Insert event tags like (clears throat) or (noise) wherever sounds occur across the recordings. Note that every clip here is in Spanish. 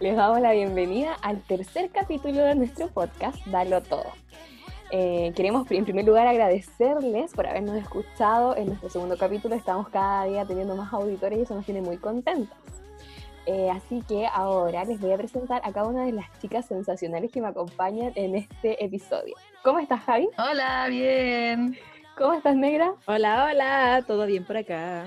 Les damos la bienvenida al tercer capítulo de nuestro podcast, Dalo Todo. Eh, queremos en primer lugar agradecerles por habernos escuchado en nuestro segundo capítulo. Estamos cada día teniendo más auditores y eso nos tiene muy contentos. Eh, así que ahora les voy a presentar a cada una de las chicas sensacionales que me acompañan en este episodio. ¿Cómo estás, Javi? Hola, bien. ¿Cómo estás, Negra? Hola, hola, todo bien por acá.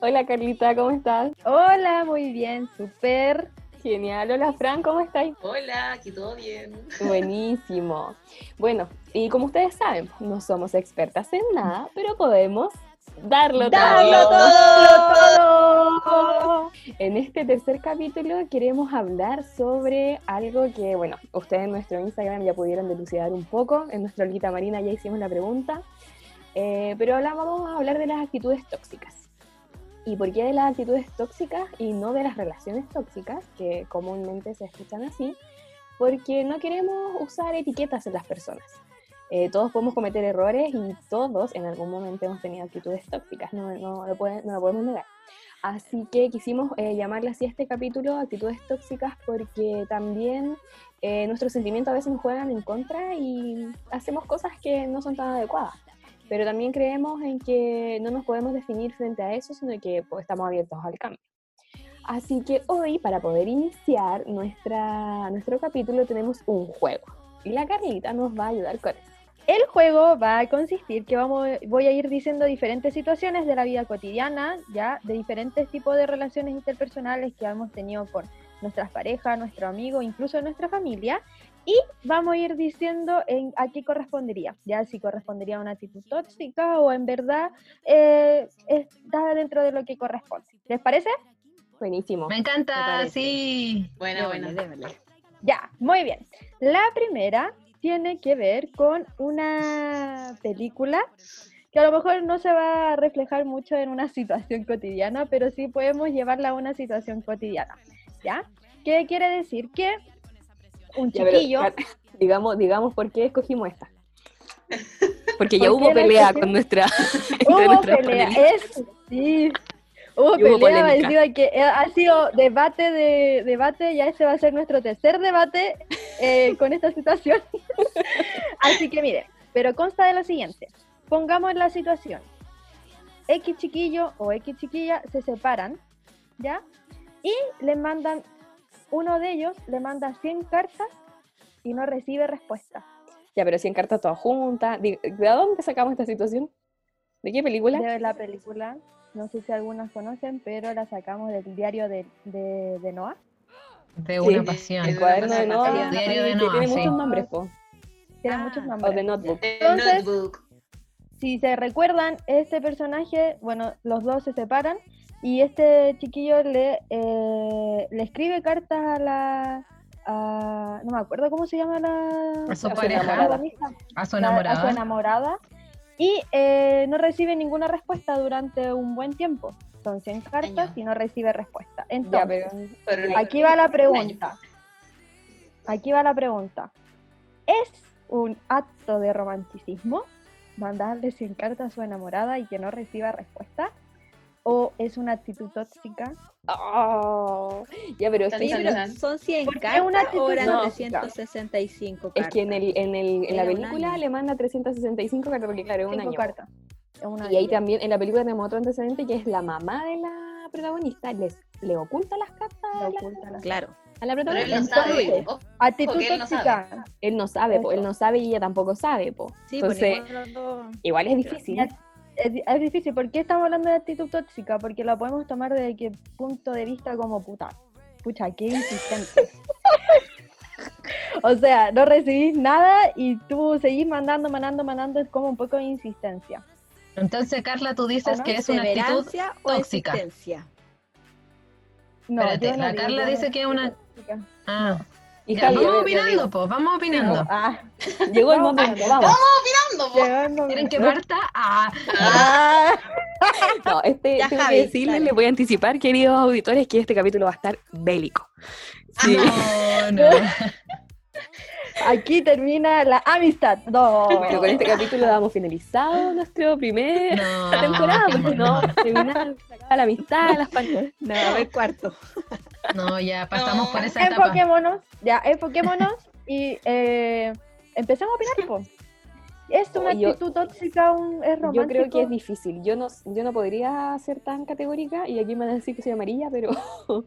Hola, Carlita, ¿cómo estás? Hola, muy bien, súper. Genial. Hola, Fran, ¿cómo estáis? Hola, aquí todo bien. Buenísimo. Bueno, y como ustedes saben, no somos expertas en nada, pero podemos darlo, ¡Darlo todo. todo. En este tercer capítulo queremos hablar sobre algo que, bueno, ustedes en nuestro Instagram ya pudieron delucidar un poco. En nuestro Olguita Marina ya hicimos la pregunta. Eh, pero hablamos, vamos a hablar de las actitudes tóxicas. ¿Y por qué de las actitudes tóxicas y no de las relaciones tóxicas, que comúnmente se escuchan así? Porque no queremos usar etiquetas en las personas. Eh, todos podemos cometer errores y todos en algún momento hemos tenido actitudes tóxicas, no, no, lo, puede, no lo podemos negar. Así que quisimos eh, llamarle así a este capítulo actitudes tóxicas porque también eh, nuestros sentimientos a veces nos juegan en contra y hacemos cosas que no son tan adecuadas. Pero también creemos en que no nos podemos definir frente a eso, sino que pues, estamos abiertos al cambio. Así que hoy, para poder iniciar nuestra, nuestro capítulo, tenemos un juego. Y la Carlita nos va a ayudar con eso. El juego va a consistir que vamos, voy a ir diciendo diferentes situaciones de la vida cotidiana, ya, de diferentes tipos de relaciones interpersonales que hemos tenido con nuestras parejas, nuestro amigo, incluso nuestra familia, y vamos a ir diciendo en, a qué correspondería, ya si correspondería a una actitud tóxica o en verdad eh, está dentro de lo que corresponde. ¿Les parece? Buenísimo. Me encanta, sí. Bueno, bueno. Ya, muy bien. La primera tiene que ver con una película que a lo mejor no se va a reflejar mucho en una (laughs) situación cotidiana, pero sí podemos llevarla a una situación cotidiana, ¿ya? ¿Qué quiere decir? Que un Ya, pero, chiquillo... Digamos, digamos por qué escogimos esta. Porque ya ¿Por hubo pelea con nuestra. (laughs) Hubo pelea, es, sí. Hubo Y pelea, que ha sido debate de debate, ya ese va a ser nuestro tercer debate eh, con esta situación. (laughs) Así que mire, pero consta de lo siguiente, pongamos la situación. X chiquillo o X chiquilla se separan, ¿ya? Y le mandan, uno de ellos le manda 100 cartas y no recibe respuesta. Ya, pero 100 cartas todas juntas. ¿De dónde sacamos esta situación? ¿De qué película? de la película. No sé si algunos conocen, pero la sacamos del diario de, de, de Noah. De Sí, una pasión. El cuaderno de Noah. Pasión. Diario de Noah, tiene sí. muchos nombres, po. Tiene Ah, muchos O nombres. de Notebook. Entonces- notebook. Si se recuerdan, este personaje, bueno, los dos se separan y este chiquillo le, eh, le escribe cartas a la... a- no me acuerdo cómo se llama la... A su A su pareja, enamorada. a su la- a su enamorada. enamorada y eh, no recibe ninguna respuesta durante un buen tiempo. Son 100 cartas y no recibe respuesta. Ya, Entonces, pero. Pero Aquí va la un pregunta. Aquí va la pregunta. ¿Es un acto de romanticismo mandarle 100 cartas a su enamorada y que no reciba respuesta? ¿O es una actitud tóxica? Oh, ya, pero sí, pero-. ¿Son 100 ¿Por qué cartas una actitud o eran no? 365 cartas? Es que en, el, en, el, en la película le manda 365 cartas, porque claro, es un año. cartas. Es una Y ahí también, en la película tenemos otro antecedente que es la mamá de la protagonista, les, le oculta las cartas Le a la, oculta la- Claro. a la Pero él protagonista. no Entonces, sabe. Actitud que él no sabe. tóxica. Él no sabe, po, él no sabe y ella tampoco sabe, po. Sí, pues, Entonces, igual es difícil. Es, es difícil. ¿Por qué estamos hablando de actitud tóxica? Porque la podemos tomar desde qué punto de vista como puta. Pucha, qué insistente. o sea, no recibís nada y tú seguís mandando, mandando, mandando. Es como un poco de insistencia. Entonces, Carla, tú dices que es una actitud. ¿Perseverancia o tóxica. existencia? No, Espérate, yo no la Carla dice que es una- tóxica. Ah, Y ya, Javi, (laughs) vamos opinando, pues, vamos opinando. Ah, llegó el momento, vamos. vamos. Ando, po. ¿Quieren que parta? Ah, Ah, (laughs) No, este, Ya, tengo Javi, que decirles, dale. les voy a anticipar, queridos auditores, que este capítulo va a estar bélico. Sí. no, no. (laughs) Aquí termina la amistad. No. Bueno, con este capítulo damos finalizado nuestro primer No, temporada, porque no, terminar, acaba la amistad, las pan- No, a ver cuarto. No, ya pasamos No. por esa etapa. Enfoquémonos, ya, enfoquémonos y eh, empecemos a opinar, po. ¿Es una yo- actitud tóxica? Un, ¿Es romántico? Yo creo que es difícil. Yo no, yo no podría ser tan categórica y aquí me van a decir que soy amarilla, pero (laughs)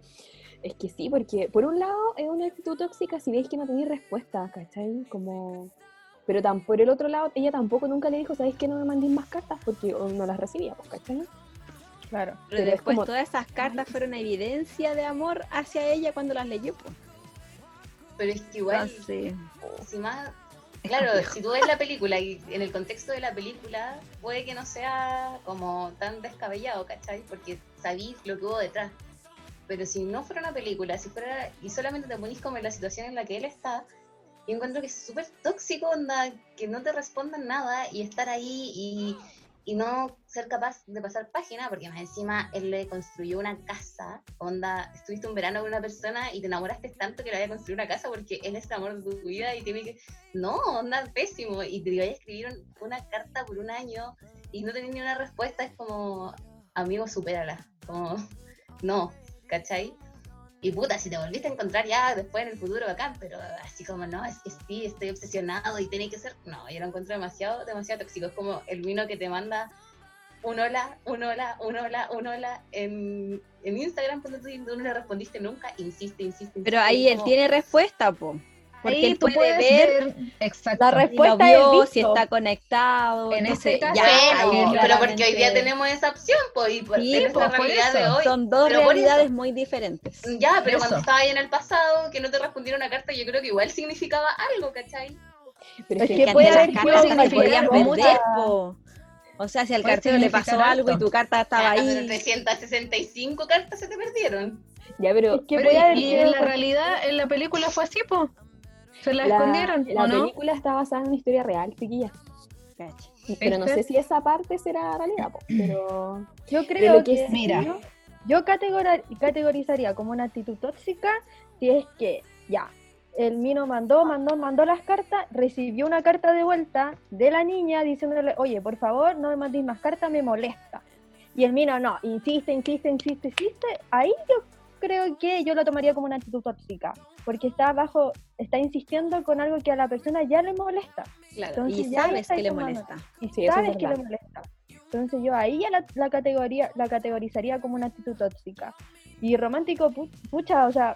es que sí, porque por un lado es una actitud tóxica si veis que no tenéis respuesta, ¿cachai? Como... Pero tan, por el otro lado, ella tampoco nunca le dijo, ¿sabéis que no me mandéis más cartas? Porque o no las recibía, pues, ¿cachai? Claro. Pero, Pero es después como- todas esas cartas fueron evidencia de amor hacia ella cuando las leyó. po. Pero es que igual, Entonces, si más. Claro, si tú ves la película y en el contexto de la película, puede que no sea como tan descabellado, ¿cachai? Porque sabís lo que hubo detrás. Pero si no fuera una película, si fuera. y solamente te ponís como en la situación en la que él está, yo encuentro que es súper tóxico, onda, que no te respondan nada y estar ahí y, y no ser capaz de pasar página, porque más encima él le construyó una casa, onda, estuviste un verano con una persona y te enamoraste tanto que le vaya a construir una casa porque él es el amor de tu vida y tiene que... No, onda, pésimo, y te vaya a escribir un- una carta por un año y no tener ni una respuesta, es como, amigo, supérala, como, no, ¿cachai? Y puta, si te volviste a encontrar ya después en el futuro bacán, pero así como no, es que sí, estoy obsesionado y tiene que ser. No, yo lo encuentro demasiado, demasiado tóxico. Es como el vino que te manda un hola, un hola, un hola, un hola en, en Instagram cuando tú no le respondiste nunca, insiste, insiste. Pero insiste, ahí y él tiene respuesta, po. Porque Ahí él tú puede puedes ver Exacto. La si lo respuesta vio, visto. si está conectado. En entonces, este caso, ya, Bueno, ahí pero porque hoy día tenemos esa opción, pues, y por Sí, es pues, la por realidad de eso. hoy. Son dos pero realidades muy diferentes. Ya, pero Eso. cuando estaba ahí en el pasado, que no te respondieron una carta, yo creo que igual significaba algo, ¿cachai? Pero Es es que que, puede haber cartas se significar podían po. O sea, si al Puede cartero le pasó algo y tu carta estaba Ah, pero ahí. 365 cartas se te perdieron. ya, pero Es que Pero puede haber y, en la realidad, en la película fue así, po. Se la, la, escondieron, la ¿o no? película está basada en una historia real, chiquilla. Pero no sé si esa parte será realidad, po, pero... (clears throat) Yo creo lo que que, sí- Mira. yo, categorizaría como una actitud tóxica si es que ya, el Mino mandó, mandó, mandó las cartas, recibió una carta de vuelta de la niña diciéndole, oye, por favor, no me mandéis más cartas, me molesta. Y el Mino no, insiste, insiste, insiste, insiste. Ahí yo creo que yo lo tomaría como una actitud tóxica, porque está bajo, está insistiendo con algo que a la persona ya le molesta. Claro, Entonces y sabes que le molesta. y Sí, eso es sabes que le molesta. Entonces yo ahí ya la, la categoría, la categorizaría como una actitud tóxica. Y romántico, pu- pucha, o sea,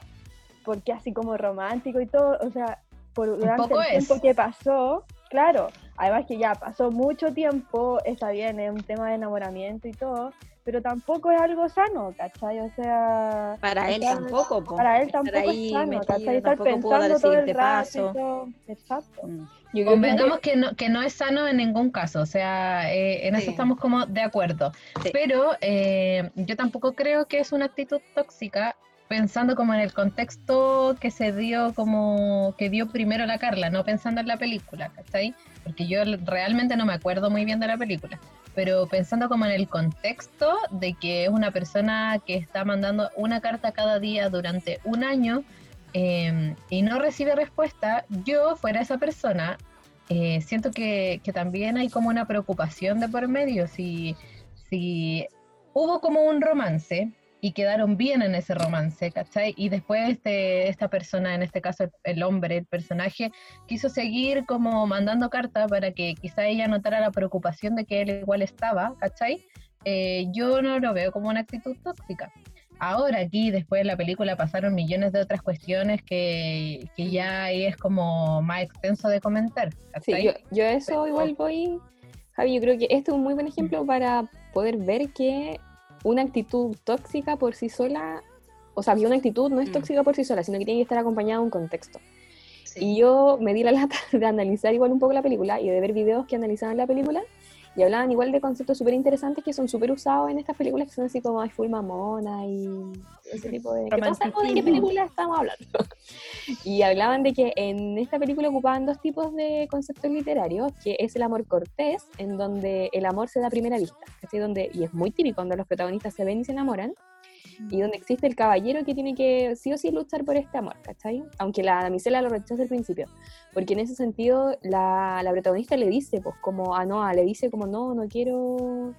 porque así como romántico y todo, o sea, por durante el tiempo es. que pasó, claro, además que ya pasó mucho tiempo, está bien, es un tema de enamoramiento y todo, pero tampoco es algo sano, ¿cachai? O sea, Para él tampoco, po. para él tampoco ahí es sano, metido, ¿cachai? Estar pensando todo el siguiente rato. Exacto. Mm. Yo creo que Convengamos que no, que no es sano en ningún caso, o sea, eh, en eso estamos como de acuerdo. Sí. Pero eh, yo tampoco creo que es una actitud tóxica, pensando como en el contexto que se dio, como que dio primero la Carla, no pensando en la película, ¿cachai? Porque yo realmente no me acuerdo muy bien de la película, pero pensando como en el contexto de que es una persona que está mandando una carta cada día durante un año eh, y no recibe respuesta, yo fuera esa persona, eh, siento que, que también hay como una preocupación de por medio, si, si hubo como un romance y quedaron bien en ese romance, ¿cachai? Y después este, esta persona, en este caso el, hombre, el personaje, quiso seguir como mandando cartas para que quizá ella notara la preocupación de que él igual estaba, ¿cachai? Eh, yo no lo veo como una actitud tóxica. Ahora aquí, después de la película, pasaron millones de otras cuestiones que, que ya ahí es como más extenso de comentar. Sí, yo, yo a eso Pero- igual voy, Javi, yo creo que este es un muy buen ejemplo para poder ver que una actitud tóxica por sí sola, o sea, que una actitud no es Mm. tóxica por sí sola, sino que tiene que estar acompañada de un contexto. Sí. Y yo me di la lata (laughs) de analizar igual un poco la película y de ver videos que analizaban la película y hablaban igual de conceptos súper interesantes que son súper usados en estas películas que son así como ay, full mamona y ese tipo de... Que todos sabemos de qué película estamos hablando. (laughs) y hablaban de que en esta película ocupaban dos tipos de conceptos literarios, que es el amor cortés, en donde el amor se da a primera vista, ¿cachai? Donde, y es muy típico cuando los protagonistas se ven y se enamoran, Y donde existe el caballero que tiene que sí o sí luchar por este amor, ¿cachai? Aunque la damisela lo rechaza al principio. Porque en ese sentido la, la protagonista le dice, pues como a Noah, le dice como no, no quiero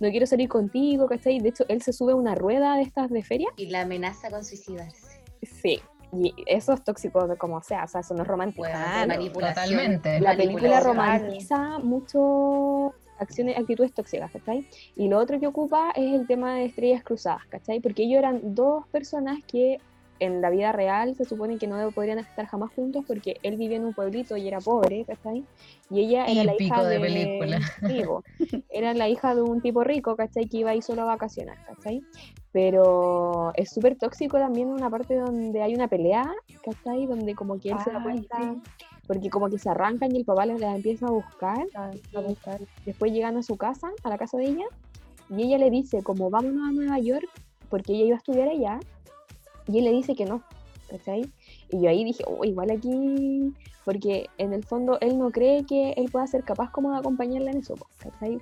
no quiero salir contigo, ¿cachai? De hecho, él se sube a una rueda de estas de feria. Y la amenaza con suicidarse. Sí, y eso es tóxico de como sea, o sea, eso no es romántico. Bueno, manipulación. totalmente. La película romantiza mucho acciones, actitudes tóxicas, ¿cachai? Y lo otro que ocupa es el tema de estrellas cruzadas, ¿cachai? Porque ellos eran dos personas que en la vida real se supone que no podrían estar jamás juntos porque él vivía en un pueblito y era pobre, ¿cachai? Y ella era la hija de película. (laughs) Era la hija de un tipo rico, ¿cachai? Que iba ahí solo a vacacionar, ¿cachai? Pero es súper tóxico también una parte donde hay una pelea, ¿cachai? Donde como que él se da cuenta, sí. Porque como que se arrancan y el papá las empieza a buscar Ah, a buscar. después llegan a su casa, a la casa de ella, y ella le dice como vámonos a Nueva York, porque ella iba a estudiar allá, y él le dice que no, ¿cachai? Y yo ahí dije, oh, igual aquí, porque en el fondo él no cree que él pueda ser capaz como de acompañarla en eso.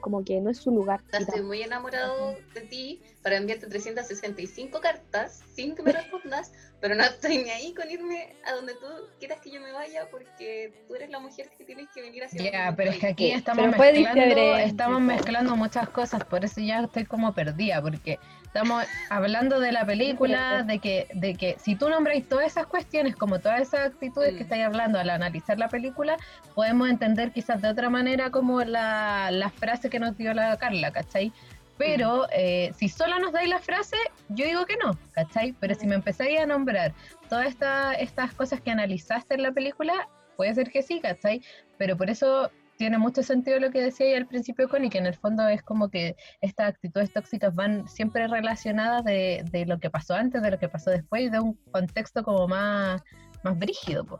Como que no es su lugar. O sea, Y estoy muy enamorado de ti para enviarte 365 cartas sin que me respondas, pero no estoy ni ahí con irme a donde tú quieras que yo me vaya porque tú eres la mujer que tienes que venir hacia Ya, donde pero es que aquí estamos mezclando, estamos mezclando muchas cosas, por eso ya estoy como perdida, porque estamos hablando de la película, de que, de que si tú nombráis todas esas cuestiones, como todas esas actitudes que Mm. estáis hablando al analizar la película, podemos entender quizás de otra manera como la, la frase que nos dio la Carla, ¿cachai? Pero eh, si solo nos dais la frase, yo digo que no, ¿cachai? Pero si me empezáis a nombrar todas esta- estas cosas que analizaste en la película, puede ser que sí, ¿cachai? Pero por eso tiene mucho sentido lo que decía ahí al principio, Connie, que en el fondo es como que estas actitudes tóxicas van siempre relacionadas de, de lo que pasó antes, de lo que pasó después, y de un contexto como más, más brígido. po.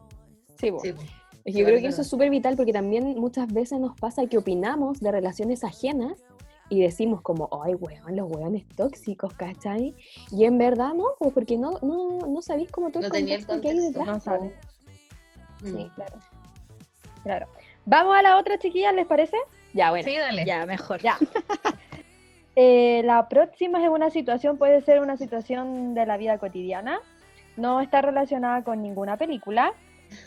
Sí, po. Sí, po. Es que yo Sí, creo que eso es súper vital porque también muchas veces nos pasa que opinamos de relaciones ajenas y decimos como, ay, weón, los weones tóxicos, ¿cachai? Y en verdad no, pues, porque no, no, no sabéis como todo No el el contexto que hay contexto, detrás. no. Mm. Sí, Claro. Claro. Vamos a la otra chiquilla, ¿les parece? ya, bueno. Sí, dale. Ya, mejor. Ya. (laughs) Eh, la próxima es una situación, puede ser una situación de la vida cotidiana. No está relacionada con ninguna película,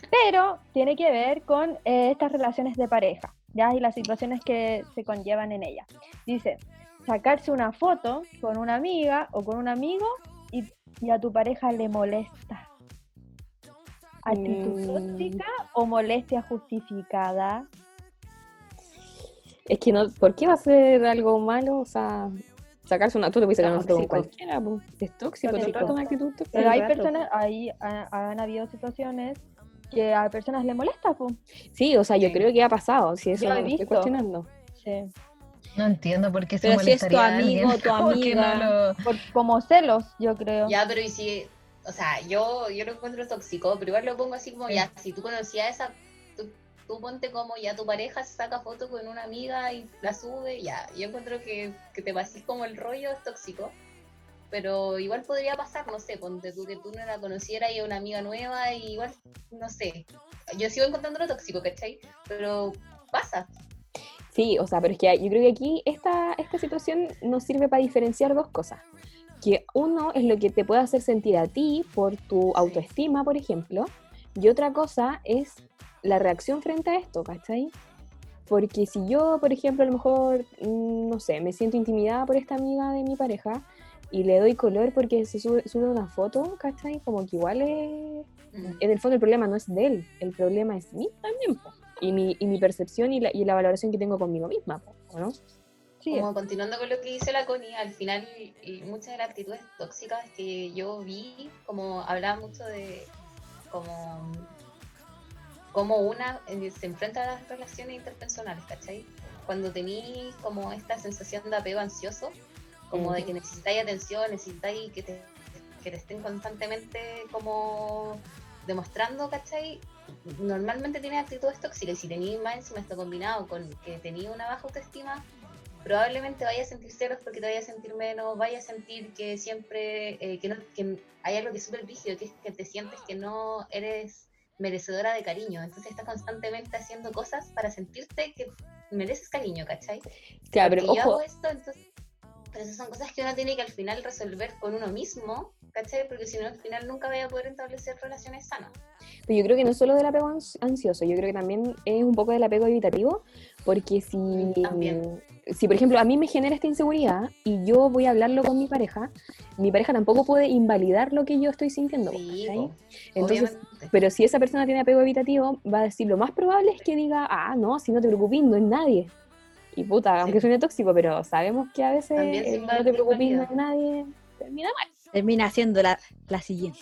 pero tiene que ver con eh, estas relaciones de pareja, ¿ya? Y las situaciones que se conllevan en ella. Dice, sacarse una foto con una amiga o con un amigo y, y a tu pareja le molesta. ¿Actitud Mm. tóxica o molestia justificada? Es que no, ¿por qué va a ser algo malo? O sea, sacarse una, tú te puedes sacar una foto con cualquiera, pues. Es tóxico, todo el Tóxico. rato una actitud tóxica. Pero hay personas, ahí ha- han habido situaciones que a personas les molesta, pues. Sí, o sea, yo Sí. creo que ha pasado, si eso lo no estoy visto. cuestionando. Sí. No entiendo por qué se Pero si es tu molestaría a alguien, amigo, tu (laughs) como que no amiga. lo- Por, como celos, yo creo. Ya, pero y si, o sea, yo, yo lo encuentro tóxico, pero igual lo pongo así como, Sí. ya, si tú conocías a esa, tú, tú ponte como, ya tu pareja se saca foto con una amiga y la sube, ya, yo encuentro que, que te pases como el rollo es tóxico, pero igual podría pasar, no sé, ponte tú que tú no la conocieras y una amiga nueva y igual, no sé, yo sigo encontrándolo tóxico, ¿cachai? Pero pasa, Sí, o sea, pero es que yo creo que aquí esta, esta situación nos sirve para diferenciar dos cosas. Que uno es lo que te puede hacer sentir a ti por tu autoestima, por ejemplo, y otra cosa es la reacción frente a esto, ¿cachai? Porque si yo, por ejemplo, a lo mejor, mm, no sé, me siento intimidada por esta amiga de mi pareja y le doy color porque se sube, sube una foto, ¿cachai? Como que igual es, en el fondo el problema no es de él, el problema es mío también, po. Y mi, y mi percepción y la, y la valoración que tengo conmigo misma, po, ¿o ¿no? Sí, Como continuando con lo que dice la Connie, al final y muchas de las actitudes tóxicas que yo vi, como hablaba mucho de como, como una eh, se enfrenta a las relaciones interpersonales, ¿cachai? Cuando tenéis como esta sensación de apego ansioso, como de que necesitáis atención, necesitáis que te, que te estén constantemente como demostrando, ¿cachai? Normalmente tiene actitudes tóxicas y si tenéis más encima esto combinado con que tenéis una baja autoestima, probablemente vaya a sentir celos porque te vaya a sentir menos, vaya a sentir que siempre, eh, que, no, que hay algo que es súper rígido, que es que te sientes que no eres merecedora de cariño, entonces estás constantemente haciendo cosas para sentirte que mereces cariño, ¿cachai? Claro, pero yo ojo, hago esto, entonces... Pero esas son cosas que uno tiene que al final resolver con uno mismo, ¿cachai? Porque si no, al final nunca voy a poder establecer relaciones sanas. Pero yo creo que no es solo del apego ans- ansioso, yo creo que también es un poco del apego evitativo, porque si, Mm, también. si por ejemplo a mí me genera esta inseguridad y yo voy a hablarlo con mi pareja, mi pareja tampoco puede invalidar lo que yo estoy sintiendo. Sí, Entonces, pero si esa persona tiene apego evitativo, va a decir lo más probable es que diga, ah, no, si no te preocupes, no es nadie. Y puta, aunque suene tóxico, pero sabemos que a veces sí, no te preocupes, no es nadie, termina mal. Termina siendo la, la siguiente.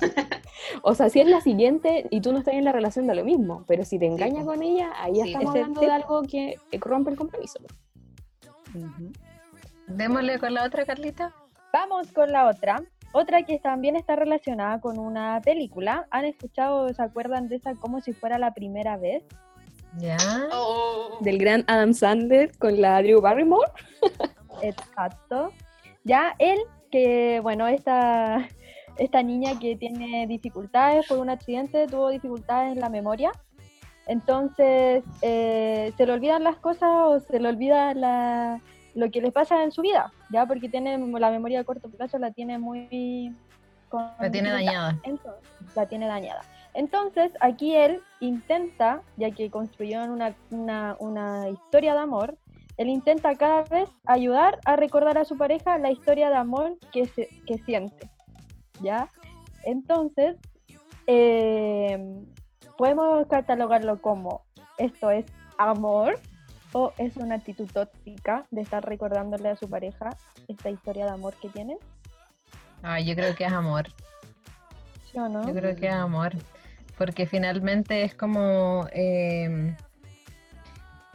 (laughs) O sea, si es la siguiente y tú no estás en la relación da lo mismo, pero si te engañas con ella, ahí Sí. estamos hablando de algo que rompe el compromiso. Ujú. Démosle con la otra, Carlita. Vamos con la otra. Otra que también está relacionada con una película. ¿Han escuchado, se acuerdan de esa como si fuera la primera vez? Ya. Oh. Del gran Adam Sandler con la Drew Barrymore. (laughs) Exacto. Ya él, que bueno, esta, esta niña que tiene dificultades por un accidente, tuvo dificultades en la memoria. Entonces, eh, se le olvidan las cosas o se le olvida la- lo que les pasa en su vida, ¿ya? Porque tiene la memoria a corto plazo, la tiene muy... con La tiene dañada. Entonces, la tiene dañada. Entonces, aquí él intenta, ya que construyeron una, una, una historia de amor, él intenta cada vez ayudar a recordar a su pareja la historia de amor que, se, que siente. ¿Ya? Entonces, eh, podemos catalogarlo como esto es amor o es una actitud tóxica de estar recordándole a su pareja esta historia de amor que tiene. Ah, yo creo que es amor. ¿Sí o no? Yo creo que es amor. Porque finalmente es como. eh,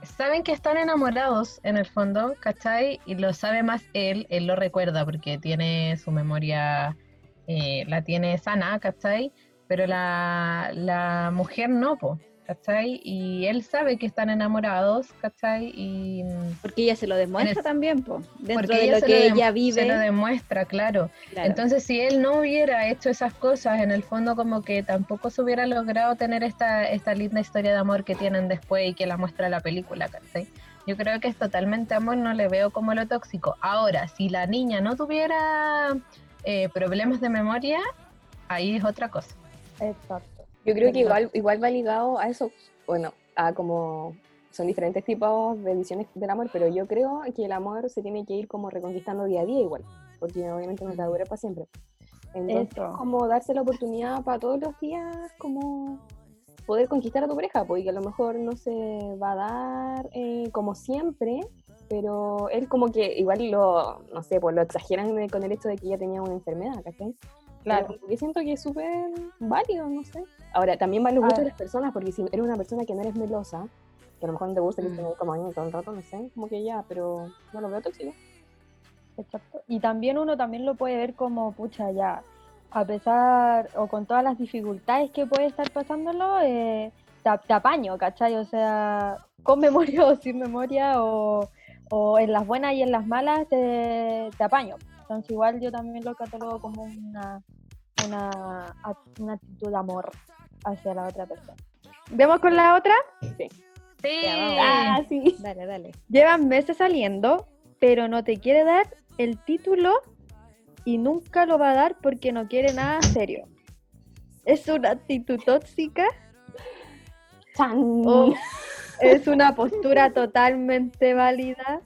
saben que están enamorados en el fondo, ¿cachai? Y lo sabe más él, él lo recuerda porque tiene su memoria, eh, la tiene sana, ¿cachai? Pero la, la mujer no, po, ¿cachai? Y él sabe que están enamorados, ¿cachai? Y. mm, Porque ella se lo demuestra el- también, po. Dentro porque de ella lo se que ella Se vive. lo demuestra, claro. claro. Entonces, si él no hubiera hecho esas cosas, en el fondo como que tampoco se hubiera logrado tener esta, esta linda historia de amor que tienen después y que la muestra la película, ¿cachai? Yo creo que es totalmente amor, no le veo como lo tóxico. Ahora, si la niña no tuviera eh, problemas de memoria, ahí es otra cosa. Exacto. Yo creo que igual, igual va ligado a eso, bueno, a como son diferentes tipos de visiones del amor, pero yo creo que el amor se tiene que ir como reconquistando día a día igual, porque obviamente no te va a durar para siempre. Entonces, Eso. como darse la oportunidad para todos los días, como poder conquistar a tu pareja, porque a lo mejor no se va a dar eh, como siempre, pero él como que igual lo, no sé, pues lo exageran con el hecho de que ella tenía una enfermedad, ¿cachai? Claro. Pero Yo siento que es súper válido, no sé. Ahora, también van los gustos Ah. de las personas, porque si eres una persona que no eres melosa, que a lo mejor no te gusta que Mm. estés ahí como ahí todo el rato, no sé, como que ya, pero no lo veo tóxico. Exacto. Y también uno también lo puede ver como, pucha, ya, a pesar o con todas las dificultades que puede estar pasándolo, eh, te, apaño, ¿cachai? O sea, con memoria (laughs) o sin memoria, o, o en las buenas y en las malas, te, te apaño. Entonces igual yo también lo catalogo como una, una, una actitud de amor hacia la otra persona. ¿Vemos con la otra? Sí. Ah, sí. (laughs) Dale, dale. Llevan meses saliendo, pero no te quiere dar el título y nunca lo va a dar porque no quiere nada serio. ¿Es una actitud tóxica Chan. o es una postura totalmente válida?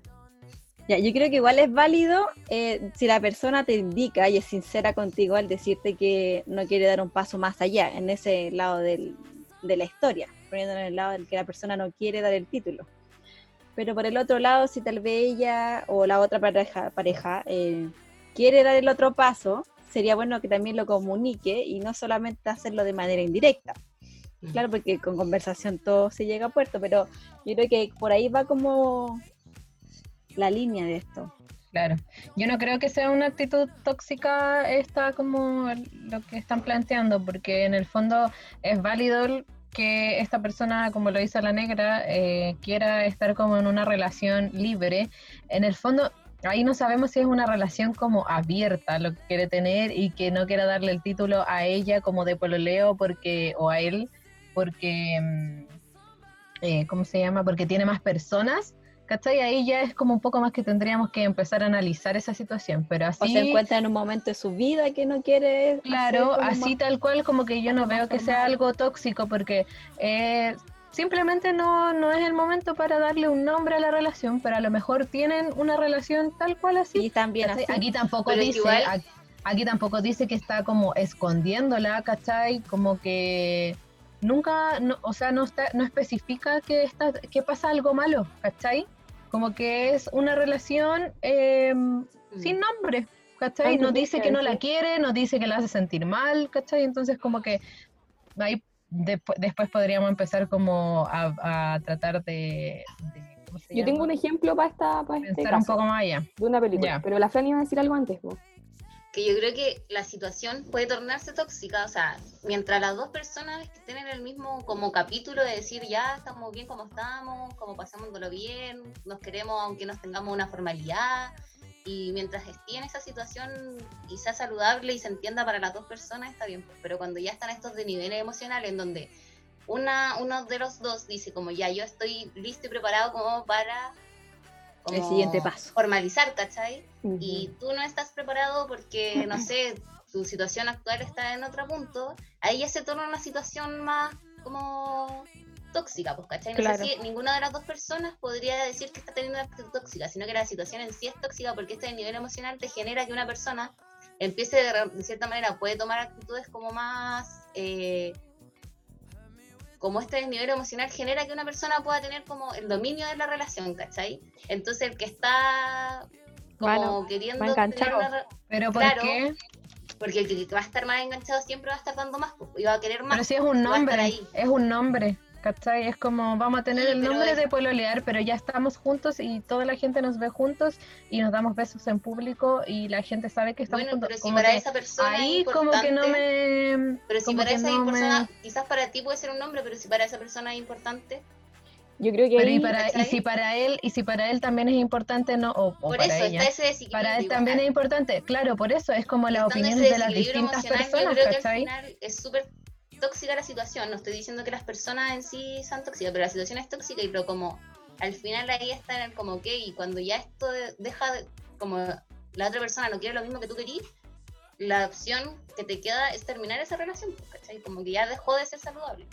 Ya, yo creo que igual es válido eh, si la persona te indica y es sincera contigo al decirte que no quiere dar un paso más allá, en ese lado del- de la historia, poniéndolo en el lado del que la persona no quiere dar el título. Pero por el otro lado, si tal vez ella o la otra pareja, pareja eh, quiere dar el otro paso, sería bueno que también lo comunique y no solamente hacerlo de manera indirecta. Claro, porque con conversación todo se llega a puerto, pero yo creo que por ahí va como la línea de esto. Claro, yo no creo que sea una actitud tóxica esta como lo que están planteando, porque en el fondo es válido que esta persona, como lo dice la negra, eh, quiera estar como en una relación libre. En el fondo, ahí no sabemos si es una relación como abierta lo que quiere tener y que no quiera darle el título a ella como de pololeo porque, o a él, porque, mm, eh, ¿cómo se llama? Porque tiene más personas ¿cachai? Ahí ya es como un poco más que tendríamos que empezar a analizar esa situación, pero así... O se encuentra en un momento de su vida que no quiere... Claro, así más- tal cual como que yo no veo que sea algo tóxico porque eh, simplemente no, no es el momento para darle un nombre a la relación, pero a lo mejor tienen una relación tal cual así. Y también así. Aquí tampoco Pero dice, igual- aquí, aquí tampoco dice que está como escondiéndola, ¿cachai? Como que nunca, no, o sea, no está, no especifica que está, que pasa algo malo, ¿cachai? Como que es una relación eh, sin nombre, ¿cachai? Aunque No tú dice que no la quiere, no dice que la hace sentir mal, ¿cachai? Entonces como que ahí despu- después podríamos empezar como a, a tratar de, de- ¿cómo se Yo tengo un ejemplo para esta para este pensar un poco más allá. de una película, pero la Fran iba a decir algo antes, po. Que yo creo que la situación puede tornarse tóxica, o sea, mientras las dos personas estén en el mismo como capítulo de decir ya estamos bien como estamos, como pasámoslo bien, nos queremos aunque nos tengamos una formalidad, y mientras esté en esa situación y saludable y se entienda para las dos personas, está bien, pero cuando ya están estos de niveles emocionales en donde una, uno de los dos dice como ya yo estoy listo y preparado como para... El siguiente paso. Formalizar, ¿cachai? Y tú no estás preparado porque, no (clears throat) sé, tu situación actual está en otro punto, ahí ya se torna una situación más como tóxica, pues, ¿cachai? No Claro. sé si ninguna de las dos personas podría decir que está teniendo una actitud tóxica, sino que la situación en sí es tóxica porque este nivel emocional te genera que una persona empiece de, de cierta manera, puede tomar actitudes como más... eh, como este nivel emocional genera que una persona pueda tener como el dominio de la relación, ¿cachai? Entonces el que está como queriendo va tener enganchado. una Pero ¿por Claro. qué? porque el que va a estar más enganchado siempre va a estar dando más y va a querer más. Pero si es un nombre, ahí. es un nombre, ¿cachai? Es como vamos a tener Sí, el nombre es- de pololear, pero ya estamos juntos y toda la gente nos ve juntos y nos damos besos en público y la gente sabe que estamos Bueno, juntos. pero si Como para esa persona ahí es como que no importante- me... Pero si para esa no me- persona, quizás para ti puede ser un nombre, pero si para esa persona es importante, Yo creo que Pero y, si para él y si para él también es importante no o, o por para eso ella está ese desequilibrio. para él también es importante claro por eso es como las Estando opiniones de las distintas personas Yo creo que al ¿cachai? final es súper tóxica la situación. No estoy diciendo que las personas en sí sean tóxicas, pero la situación es tóxica y pero como al final ahí está en el como ok, y cuando ya esto de- deja de, como la otra persona no quiere lo mismo que tú querías, la opción que te queda es terminar esa relación, pues, ¿cachai? Como que ya dejó de ser saludable.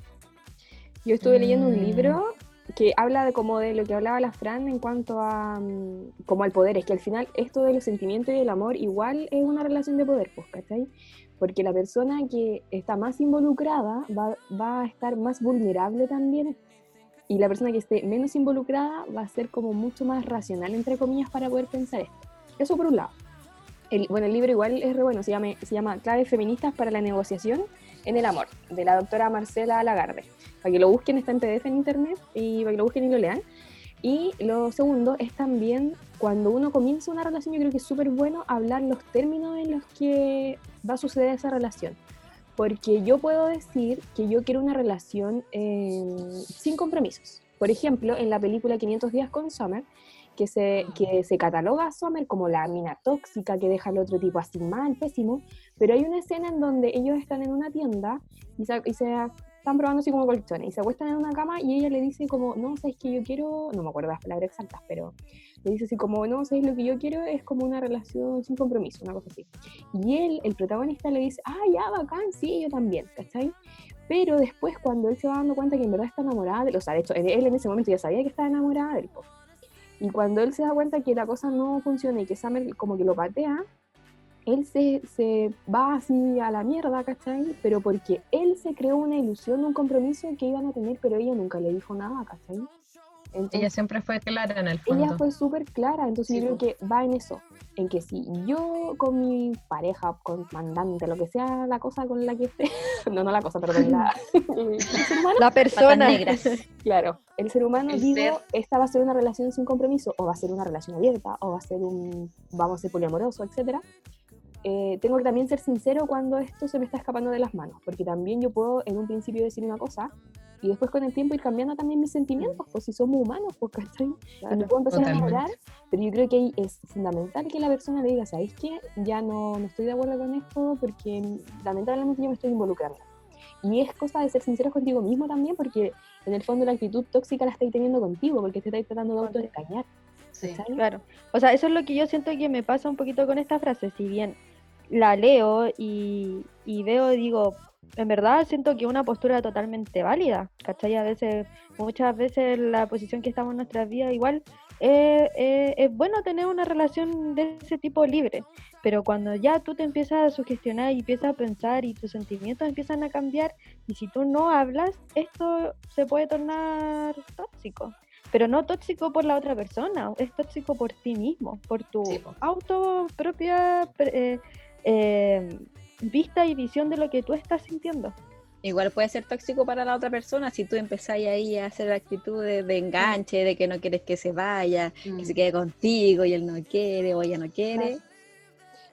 yo estuve leyendo un Mm. libro que habla de como de lo que hablaba la Fran en cuanto a mm, como al poder, es que al final esto de los sentimientos y el amor igual es una relación de poder, pues, ¿cachai? Porque la persona que está más involucrada va, va a estar más vulnerable también y la persona que esté menos involucrada va a ser como mucho más racional, entre comillas, para poder pensar esto. Eso por un lado. El, bueno, el libro igual es re bueno, se llama, se llama Claves Feministas para la Negociación en el Amor, de la doctora Marcela Lagarde. Para que lo busquen, está en PDF en internet y para que lo busquen y lo lean. Y lo segundo es también cuando uno comienza una relación, yo creo que es súper bueno hablar los términos en los que va a suceder esa relación. Porque yo puedo decir que yo quiero una relación eh, sin compromisos. Por ejemplo, en la película 500 días con Summer, que se, que se cataloga a Summer como la mina tóxica que deja al otro tipo así mal, pésimo, pero hay una escena en donde ellos están en una tienda y se, y se están probando así como colchones y se acuestan en una cama y ella le dice como, no, sabes que yo quiero, no me acuerdo las palabras exactas, pero le dice así como, no, sabes lo que yo quiero es como una relación sin compromiso, una cosa así. Y él, el protagonista, le dice, ah, ya, bacán, sí, yo también, ¿cachai? Pero después cuando él se va dando cuenta que en verdad está enamorada de o sea, de hecho, él en ese momento ya sabía que estaba enamorada de él, po. Y cuando él se da cuenta que la cosa no funciona y que Summer como que lo patea, él se, se va así a la mierda, ¿cachai? Pero porque él se creó una ilusión, un compromiso que iban a tener, pero ella nunca le dijo nada, ¿cachai? Entonces, ella siempre fue clara en el fondo ella fue súper clara, entonces Sí, yo creo que va en eso, en que si yo con mi pareja, con mandante, lo que sea la cosa con la que esté, (laughs) no, no la cosa, perdón, la, (laughs) el ser humano, La persona. claro, el ser humano, El digo, ser. esta va a ser una relación sin compromiso, o va a ser una relación abierta, o va a ser un, vamos a ser poliamoroso, etcétera. Eh, tengo que también ser sincero cuando esto se me está escapando de las manos, porque también yo puedo en un principio decir una cosa y después con el tiempo ir cambiando también mis sentimientos, pues si somos humanos, pues ¿cachai? Me puedo empezar a Totalmente. enamorar, pero yo creo que ahí es fundamental que la persona le diga, ¿sabéis qué? Ya no, no estoy de acuerdo con esto porque lamentablemente yo me estoy involucrando. Y es cosa de ser sinceros contigo mismo también, porque en el fondo la actitud tóxica la estáis teniendo contigo, porque te estáis tratando de autoengañar. Claro. O sea, eso es lo que yo siento que me pasa un poquito con esta frase. Si bien la leo y, y veo, digo, en verdad siento que es una postura totalmente válida. ¿Cachai? A veces, muchas veces la posición que estamos en nuestras vidas, igual eh, eh, es bueno tener una relación de ese tipo libre. Pero cuando ya tú te empiezas a sugestionar y empiezas a pensar y tus sentimientos empiezan a cambiar, y si tú no hablas, esto se puede tornar tóxico pero no tóxico por la otra persona, es tóxico por ti mismo, por tu Sí, auto propia eh, eh, vista y visión de lo que tú estás sintiendo. Igual puede ser tóxico para la otra persona si tú empezáis ahí a hacer actitudes de enganche, de que no quieres que se vaya, que Mm. se quede contigo y él no quiere o ella no quiere.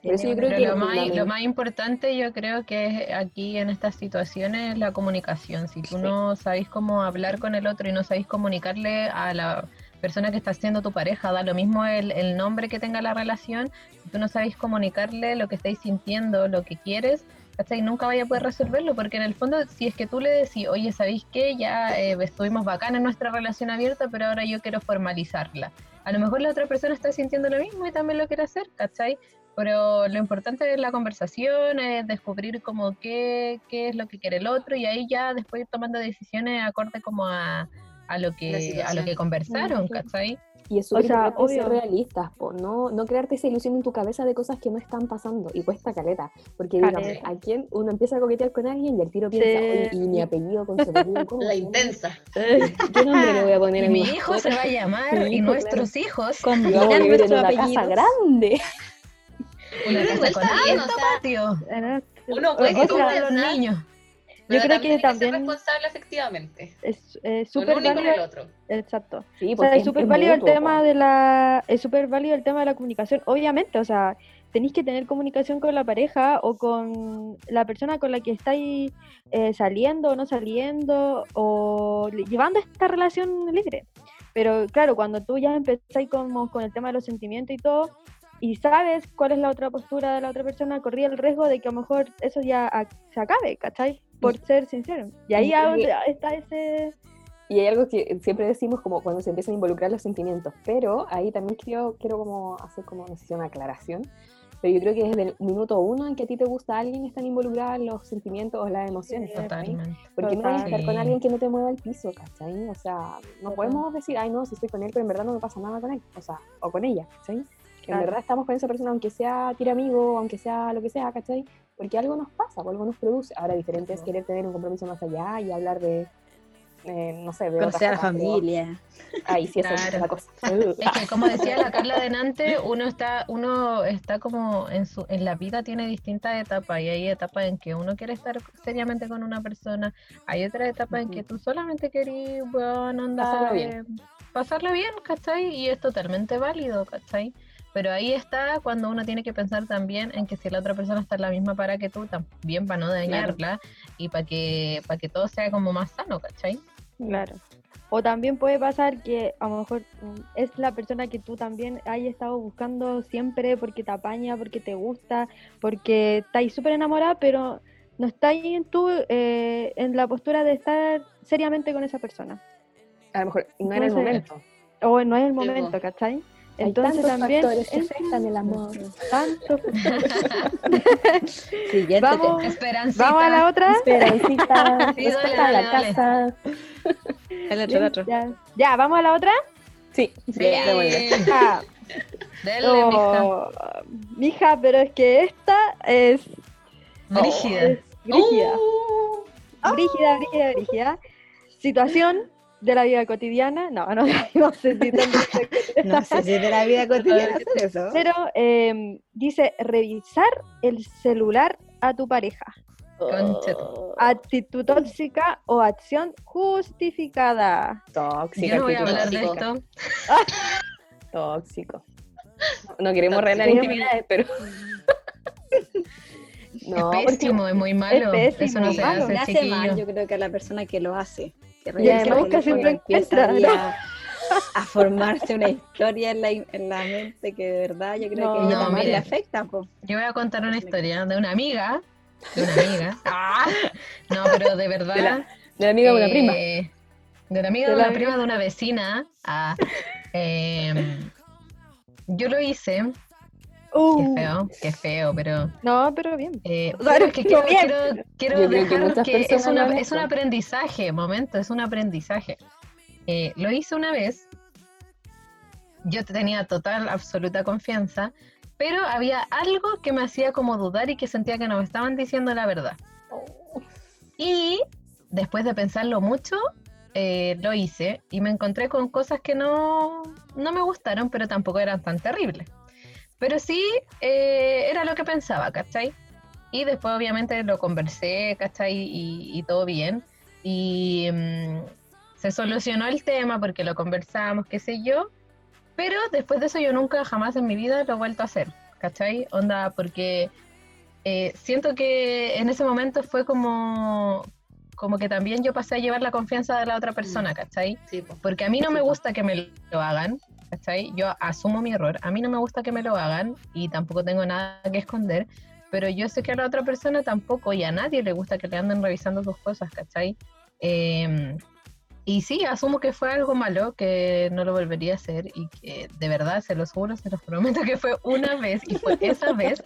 Por eso yo creo Pero que lo más, lo más importante yo creo que es aquí en estas situaciones es la comunicación. Si tú no sabéis cómo hablar con el otro y no sabéis comunicarle a la persona que está siendo tu pareja, da lo mismo el, el nombre que tenga la relación, si tú no sabéis comunicarle lo que estáis sintiendo, lo que quieres, ¿cachai? Nunca vaya a poder resolverlo, porque en el fondo, si es que tú le decís, oye, ¿sabéis qué? Ya eh, estuvimos bacán en nuestra relación abierta, pero ahora yo quiero formalizarla. A lo mejor la otra persona está sintiendo lo mismo y también lo quiere hacer, ¿cachai? Pero lo importante es la conversación, es descubrir como qué, qué es lo que quiere el otro y ahí ya después ir tomando decisiones acorde como a, a lo que a lo que conversaron. ¿cachai? Y es súper sea, ser obvio. realistas, po, no, no crearte esa ilusión en tu cabeza de cosas que no están pasando. Y cuesta caleta. Porque digamos, a quién uno empieza a coquetear con alguien y al tiro piensa, Sí. oye, y mi apellido con su apellido, ¿cómo? La intensa. (laughs) ¿Qué nombre le voy a poner Y mi hijo se va a llamar y nuestros hijos Y vamos a Combinar vivir en nuestros una casa grande. Una casa con está bien, alto o sea, patio. Uno puede que los niños. pero creo que hay ser también- responsable efectivamente. Es súper uno y con el válido. otro. Exacto. Sí, O sea, es súper válido el tema de la, es súper válido el tema de la comunicación. Obviamente, o sea, tenéis que tener comunicación con la pareja o con la persona con la que estáis eh, saliendo o no saliendo o llevando esta relación libre. Pero claro, cuando tú ya empezáis como con el tema de los sentimientos y todo, y sabes cuál es la otra postura de la otra persona, corría el riesgo de que a lo mejor eso ya a- se acabe, ¿cachai? Por ser sincero. Y ahí y- está ese... Y hay algo que siempre decimos como cuando se empiezan a involucrar los sentimientos, pero ahí también quiero, quiero como hacer como, no sé una aclaración, pero yo creo que desde el minuto uno en que a ti te gusta alguien están involucradas los sentimientos o las emociones. Totalmente. Porque no vas a estar con alguien que no te mueva el piso, ¿cachai? O sea, no Total. podemos decir, ay, no, si estoy con él, pero en verdad no me pasa nada con él, o sea, o con ella, ¿cachai? Que En Claro. verdad estamos con esa persona, aunque sea tira amigo, aunque sea lo que sea, ¿cachai? Porque algo nos pasa, o algo nos produce. Ahora, diferente es querer tener un compromiso más allá y hablar de, eh, no sé, de Conocer a la familia. Ahí sí, esa es Claro. la cosa. (laughs) Es que como decía la Carla delante, uno está, uno está como en su, en la vida tiene distintas etapas y hay etapas en que uno quiere estar seriamente con una persona, hay otras etapas en que tú solamente querís, bueno, andar, Pasarlo bien. eh, pasarla bien, ¿cachai? Y es totalmente válido, ¿cachai? Pero ahí está cuando uno tiene que pensar también en que si la otra persona está en la misma para que tú, también para no dañarla y para que, para que todo sea como más sano, ¿cachai? Claro. O también puede pasar que a lo mejor mm, es la persona que tú también hayas estado buscando siempre porque te apaña, porque te gusta, porque estáis súper enamorada, pero no estáis en tú eh, en la postura de estar seriamente con esa persona. A lo mejor no era el momento. O no es el momento, ¿cachai? Hay Entonces tantos también factores que es- afectan el amor. (laughs) (laughs) Siguiente Vamos. Esperancita. vamos a la otra. Esperancita, Sí, dale, la dale, casa. El otro, el otro. Ya, ya, vamos a la otra. Sí, Sí. démosle. (laughs) Ah, Dele, mija. oh, mija, pero es que esta es Brígida. Es brígida. Uh, Brígida, brígida, brígida. Situación de la vida cotidiana. No, no, (laughs) no sé si (laughs) No sé si es de la vida (laughs) cotidiana hacer eso. Pero eh, dice revisar el celular a tu pareja. Concha Actitud tóxica o acción justificada. Tóxico. Yo no voy a hablar de tóxico. esto. Tóxico. No, no queremos Tóxico. revelar intimidades, pero. no, es pésimo, es muy malo. pésimo, Eso no se malo. hace, Le hace mal, yo creo que a la persona que lo hace. Y el que siempre teléfono, empieza encuentra, ahí a, a formarse una historia en la, en la mente que de verdad yo creo No, que no, también le afecta. po. Yo voy a contar una historia de una amiga de una amiga. (laughs) Ah, No, pero de verdad. De la- de la amiga de una prima. eh, De la amiga De una prima de una vecina. ah, em, yo lo hice. Qué Uh, feo, qué feo, pero. no, pero bien. eh, (laughs) pero es que quiero, bien. quiero- quiero que dejar que, es, una- un aprendizaje, momento, es un aprendizaje. Eh, lo hice una vez. Yo tenía total, absoluta confianza, pero había algo que me hacía como dudar y que sentía que no me estaban diciendo la verdad. Y después de pensarlo mucho, eh, lo hice y me encontré con cosas que no, no me gustaron, pero tampoco eran tan terribles. Pero sí, eh, era lo que pensaba, ¿cachai? Y después obviamente lo conversé, ¿cachai? Y, y todo bien. Y mm, se solucionó el tema porque lo conversamos, qué sé yo. Pero después de eso yo nunca jamás en mi vida lo he vuelto a hacer, ¿cachai? Onda, porque eh, siento que en ese momento fue como, como que también yo pasé a llevar la confianza de la otra persona, ¿cachai? Sí. Porque a mí no Sí, me gusta que me lo hagan, ¿cachai? Yo asumo mi error, a mí no me gusta que me lo hagan y tampoco tengo nada que esconder, pero yo sé que a la otra persona tampoco y a nadie le gusta que le anden revisando tus cosas, ¿cachai? Eh, y sí, asumo que fue algo malo, que no lo volvería a hacer y que de verdad, se los juro, se los prometo que fue una vez y fue esa vez.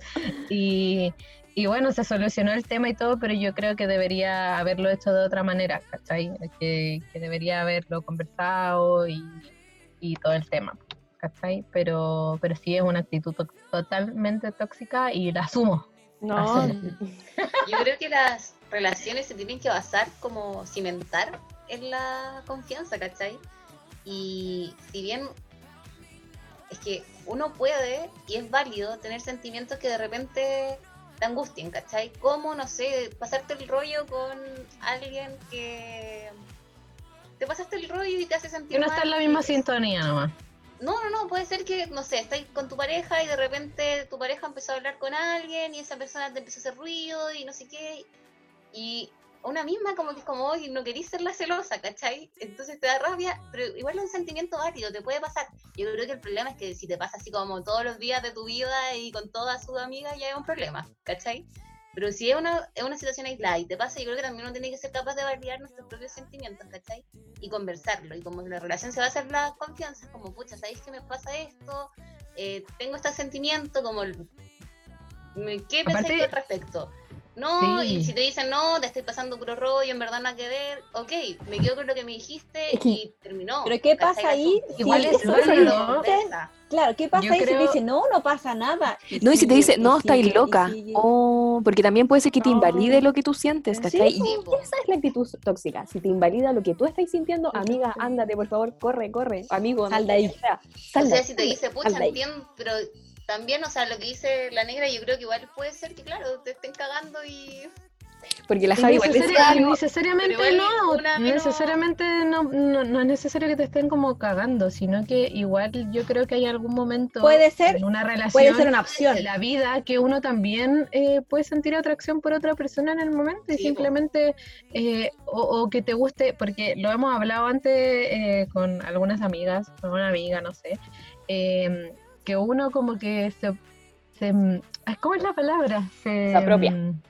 Y, y bueno, se solucionó el tema y todo, pero yo creo que debería haberlo hecho de otra manera, ¿cachai? Que, que debería haberlo conversado y, y todo el tema, ¿cachai? Pero, pero sí es una actitud to- totalmente tóxica y la asumo. No. Yo creo que las relaciones se tienen que basar como cimentar en la confianza, ¿cachai? Y si bien es que uno puede y es válido tener sentimientos que de repente te angustien, ¿cachai? Como, no sé, pasarte el rollo con alguien que te pasaste el rollo y te hace sentir Que no está en la misma y- sintonía nomás. no, no, no, puede ser que, no sé, estáis con tu pareja y de repente tu pareja empezó a hablar con alguien y esa persona te empezó a hacer ruido y no sé qué. Y una misma como que es como, oye, no querís ser la celosa, ¿cachai? Entonces te da rabia, pero igual es un sentimiento válido, te puede pasar. Yo creo que el problema es que si te pasa así como todos los días de tu vida y con todas sus amigas, ya es un problema, ¿cachai? Pero si es una, es una situación aislada y te pasa, yo creo que también uno tiene que ser capaz de validar nuestros propios sentimientos, ¿cachai? Y conversarlo. Y como la relación se basa en la confianza, como, pucha, ¿sabéis que me pasa esto? Eh, tengo este sentimiento, como, ¿qué pensáis al respecto? No, Sí. y si te dicen, no, te estoy pasando puro rollo, en verdad nada que ver, ok, me quedo con lo que me dijiste y terminó. Pero ¿qué pasa ahí? si Igual es eso ¿no? dice? Claro, ¿qué pasa Yo ahí si te dice, no, no pasa nada? No, y si te dice, no, estáis sigue, loca. Oh, porque también puede ser que te No. invalide lo que tú sientes, Sí, ¿cachai? Sí, Y po. esa es la actitud tóxica. Si te invalida lo que tú estás sintiendo, amiga, ándate, por favor, corre, corre. Amigo, no Sal de sé ahí. O sea, si te dice, pucha, entiendo, pero también, o sea, lo que dice la negra, yo creo que igual puede ser que, claro, te estén cagando y... Porque la Javi igual necesariamente no, necesariamente no, no, no es necesario que te estén como cagando, sino que igual yo creo que hay algún momento Puede ser- en una relación Puede ser una opción. en la vida que uno también eh, puede sentir atracción por otra persona en el momento y Sí, simplemente eh, o, o que te guste, porque lo hemos hablado antes eh, con algunas amigas, con una amiga, no sé, eh, que uno como que se, ¿cómo es la palabra? Se, Se apropia. mm,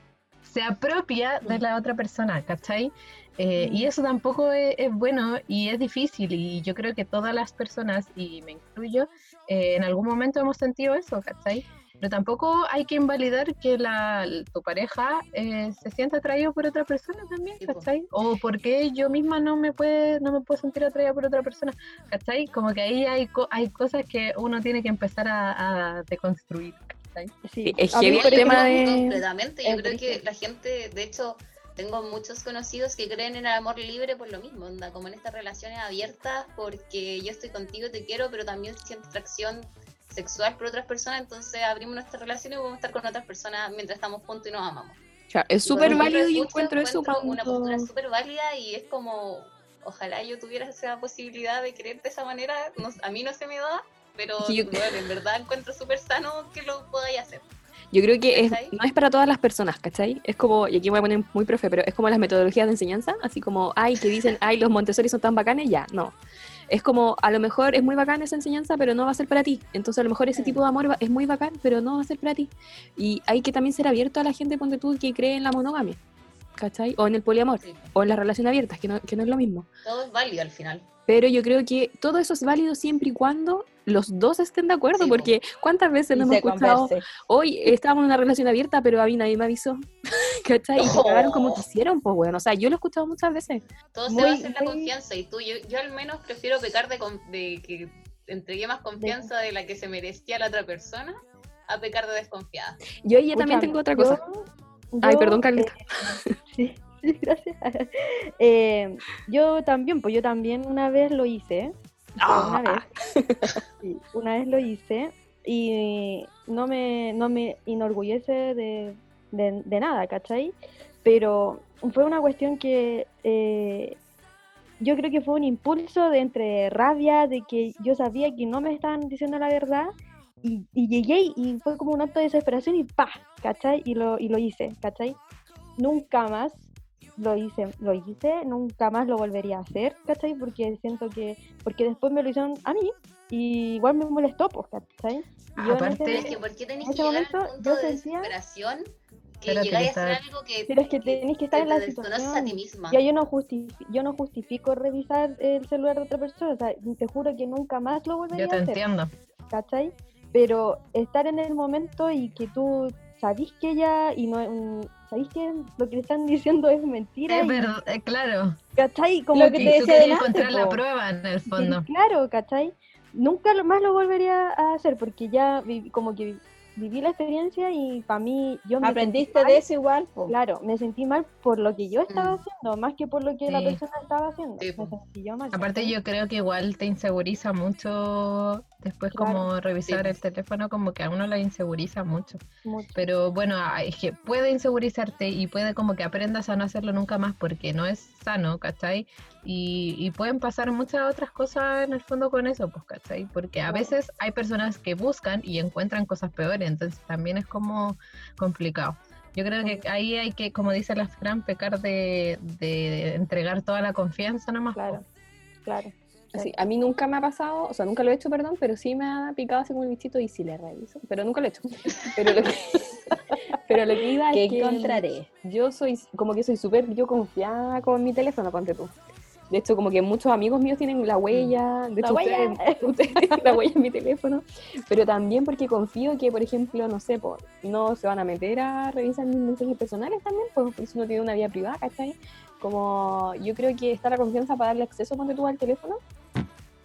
Se apropia de la otra persona, ¿cachai? Eh, Y eso tampoco es, es bueno y es difícil y yo creo que todas las personas, y me incluyo, eh, en algún momento hemos sentido eso, ¿cachai? Pero tampoco hay que invalidar que la, tu pareja eh, se sienta atraído por otra persona también. ¿cachai? O porque yo misma no me puede, no me puedo sentir atraída por otra persona, ¿cachai? Como que ahí hay, co- hay cosas que uno tiene que empezar a, a deconstruir, ¿cachai? Sí. Es por el tema de- Completamente, yo es creo que la gente, de hecho, tengo muchos conocidos que creen en el amor libre por lo mismo, onda, como en estas relaciones abiertas, porque yo estoy contigo, te quiero, pero también siento atracción sexual por otras personas, entonces abrimos nuestras relaciones y podemos estar con otras personas mientras estamos juntos y nos amamos. Claro, es súper válido y encuentro eso encuentro una postura súper válida y es como, ojalá yo tuviera esa posibilidad de querer de esa manera, no- a mí no se me da, pero yo- bueno, en verdad encuentro súper sano que lo podáis hacer. Yo creo que es- no es para todas las personas, ¿cachai? Es como, y aquí voy a poner muy profe, pero es como las metodologías de enseñanza, así como, ay, que dicen, ay, los Montessori son tan bacanes, ya, no. Es como, a lo mejor es muy bacán esa enseñanza, pero no va a ser para ti. Entonces, a lo mejor ese tipo de amor va- es muy bacán, pero no va a ser para ti. Y hay que también ser abierto a la gente, ponte tú, que cree en la monogamia, ¿cachai? O en el poliamor, Sí. o en las relaciones abiertas, que no, que no es lo mismo. Todo es válido al final. Pero yo creo que todo eso es válido siempre y cuando los dos estén de acuerdo, Sí, po. porque ¿cuántas veces Y no hemos escuchado, converse. hoy estábamos en una relación abierta, pero a mí nadie me avisó? (laughs) ¿Cachai? Y se Oh. cagaron como quisieron, pues bueno. O sea, yo lo he escuchado muchas veces. Todo Muy- se basa en la muy- confianza y tú, yo, yo al menos prefiero pecar de, con- de que entregué más confianza de la que se merecía la otra persona a pecar de desconfiada. Yo ahí también tengo otra yo- Ay, perdón, Carlita. eh, (laughs) sí, sí, gracias. (laughs) Eh, yo también, pues yo también una vez lo hice. Ah. Una vez. (laughs) Sí, una vez lo hice y no me, no me enorgullece de, de- de nada, ¿cachai? Pero fue una cuestión que eh, yo creo que fue un impulso de entre rabia, de que yo sabía que no me estaban diciendo la verdad y, y llegué y fue como un acto de desesperación y ¡pa! ¿cachai? Y lo, y lo hice, ¿cachai? Nunca más lo hice, lo hice, nunca más lo volvería a hacer, ¿cachai? Porque siento que, porque después me lo hicieron a mí y igual me molestó, pues, ¿cachai? Y yo en Aparte- ese- Pero es que ¿por qué tenés que llegar al momento punto yo de sentía- desesperación que llegáis a hacer algo que, Pero es que tenés que estar en te la a situación. ti misma? Ya yo no, justifi- yo no justifico revisar el celular de otra persona, o sea, te juro que nunca más lo volvería Yo te a hacer, entiendo. ¿cachai? Pero estar en el momento y que tú sabís que ella, y no, mm, sabís que lo que le están (laughs) diciendo es mentira, Es y, verdad, eh, claro. ¿cachai? Como Lo que Y te decía delante, encontrar la prueba en el Sí, fondo. claro, ¿cachai? Nunca más lo volvería a hacer porque ya vi- como que viví la experiencia y para mí yo me Aprendiste mal, de eso igual, po. Claro, me sentí mal por lo que yo estaba Mm. haciendo, más que por lo que la persona estaba haciendo. Sí, me po. sentí yo mal. Aparte ¿cachai? yo creo que igual te inseguriza mucho después Claro. como revisar Sí. el teléfono, como que a uno la inseguriza mucho. Mucho. Pero bueno, es que puede insegurizarte y puede como que aprendas a no hacerlo nunca más porque no es sano, ¿cachai? Y, y pueden pasar muchas otras cosas en el fondo con eso, pues, ¿cachai? Porque a veces hay personas que buscan y encuentran cosas peores, entonces también es como complicado. Yo creo que ahí hay que, como dice la Fran, pecar de, de entregar toda la confianza nomás. po. Claro, claro. Así, a mí nunca me ha pasado, o sea, nunca lo he hecho, perdón, pero sí me ha picado así como el bichito y sí le reviso, pero nunca lo he hecho. (laughs) Pero lo que, (laughs) pero lo que iba ¿Qué es que encontraré? yo soy, como que soy súper, yo confiada con mi teléfono, ponte tú. De hecho, como que muchos amigos míos tienen la huella, de La hecho, huella. ustedes, (laughs) tienen la huella en mi teléfono, pero también porque confío que, por ejemplo, no sé, po, no se van a meter a revisar mis mensajes personales también, pues, porque si uno tiene una vida privada, ¿cachai? Como yo creo que está la confianza para darle acceso, ponte tú, al teléfono,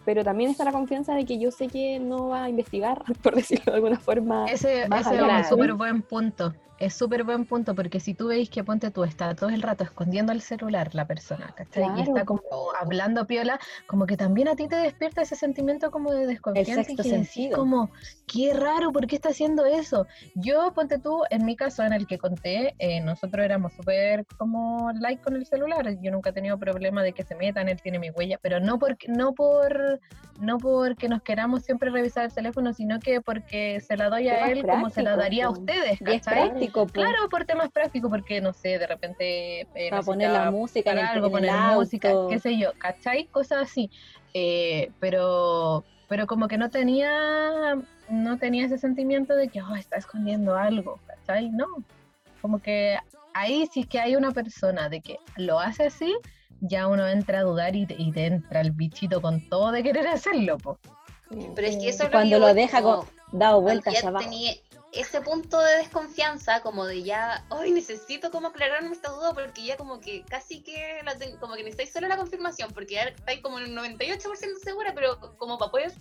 pero también está la confianza de que yo sé que no va a investigar, (laughs) por decirlo de alguna forma. Ese, ese es un súper buen punto. Es súper buen punto porque si tú veis que ponte tú está todo el rato escondiendo el celular la persona, ¿cachai? y está como hablando piola, como que también a ti te despierta ese sentimiento como de desconfianza. sexto y que decís sentido. como, qué raro, ¿por qué está haciendo eso? Yo, ponte tú, en mi caso en el que conté, eh, nosotros éramos súper como like con el celular. Yo nunca he tenido problema de que se metan, él tiene mi huella, pero no porque, no por no porque nos queramos siempre revisar el teléfono, sino que porque se la doy a él como se la daría a ustedes, ¿cachai? Práctico, po. Claro, por temas prácticos, porque no sé, de repente eh, Para poner la música en el, algo, en poner el música, auto. qué sé yo, ¿cachai? Cosas así. Eh, pero, pero como que no tenía, no tenía ese sentimiento de que, oh, está escondiendo algo, ¿cachai? No. Como que ahí sí que hay una persona de que lo hace así, ya uno entra a dudar y te, y te entra el bichito con todo de querer hacerlo, po. Pero es que eso es Cuando que lo voy, deja como- dado vueltas ya abajo. tenía ese punto de desconfianza, como de ya, ay, necesito como aclararme esta duda porque ya como que casi que la ten- como que necesitáis solo la confirmación, porque ya estáis como en el 98% segura, pero como para poder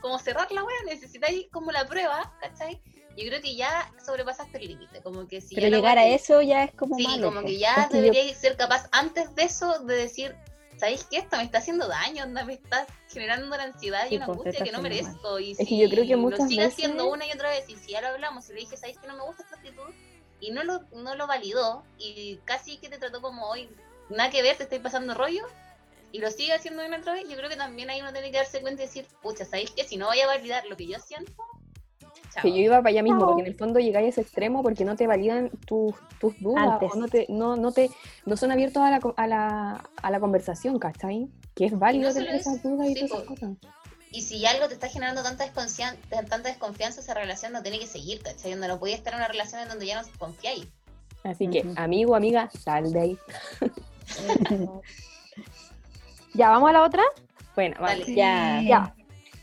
como cerrar la wea, necesitáis como la prueba, ¿cachai? Yo creo que ya sobrepasaste el límite, como que si Pero ya llegar wea a eso ya es como Sí, malo. como que ya Es yo- deberíais ser capaz antes de eso de decir, ¿sabéis qué? Esto me está haciendo daño, me está generando una ansiedad Sí, y una pues, angustia que no merezco. Y Es si que yo creo que lo muchas sigue haciendo una y otra vez, y si ya lo hablamos, y le dije, ¿sabéis que no me gusta esta actitud? Y no lo, no lo validó, y casi que te trató como hoy, nada que ver, te estoy pasando rollo, y lo sigue haciendo una y otra vez, yo creo que también ahí uno tiene que darse cuenta y decir, pucha, ¿sabéis que si no voy a validar lo que yo siento? Chao. Que yo iba para allá mismo, Chao. porque en el fondo llegáis a ese extremo porque no te validan tus, tus dudas, Antes. o no te, no, no te, no son abiertos a la, a la, a la conversación, ¿cachai? Que es válido no tener esas dudas y sí, todas esas cosas. Y si algo te está generando tanta desconfianza, tanta desconfianza, esa relación no tiene que seguir, ¿cachai? Donde no podía estar en una relación en donde ya no confiáis. Así que, Ujú. amigo, amiga, sal de ahí. (laughs) (laughs) Ya, vamos a la otra. Bueno, vale. Dale. Ya. Ya.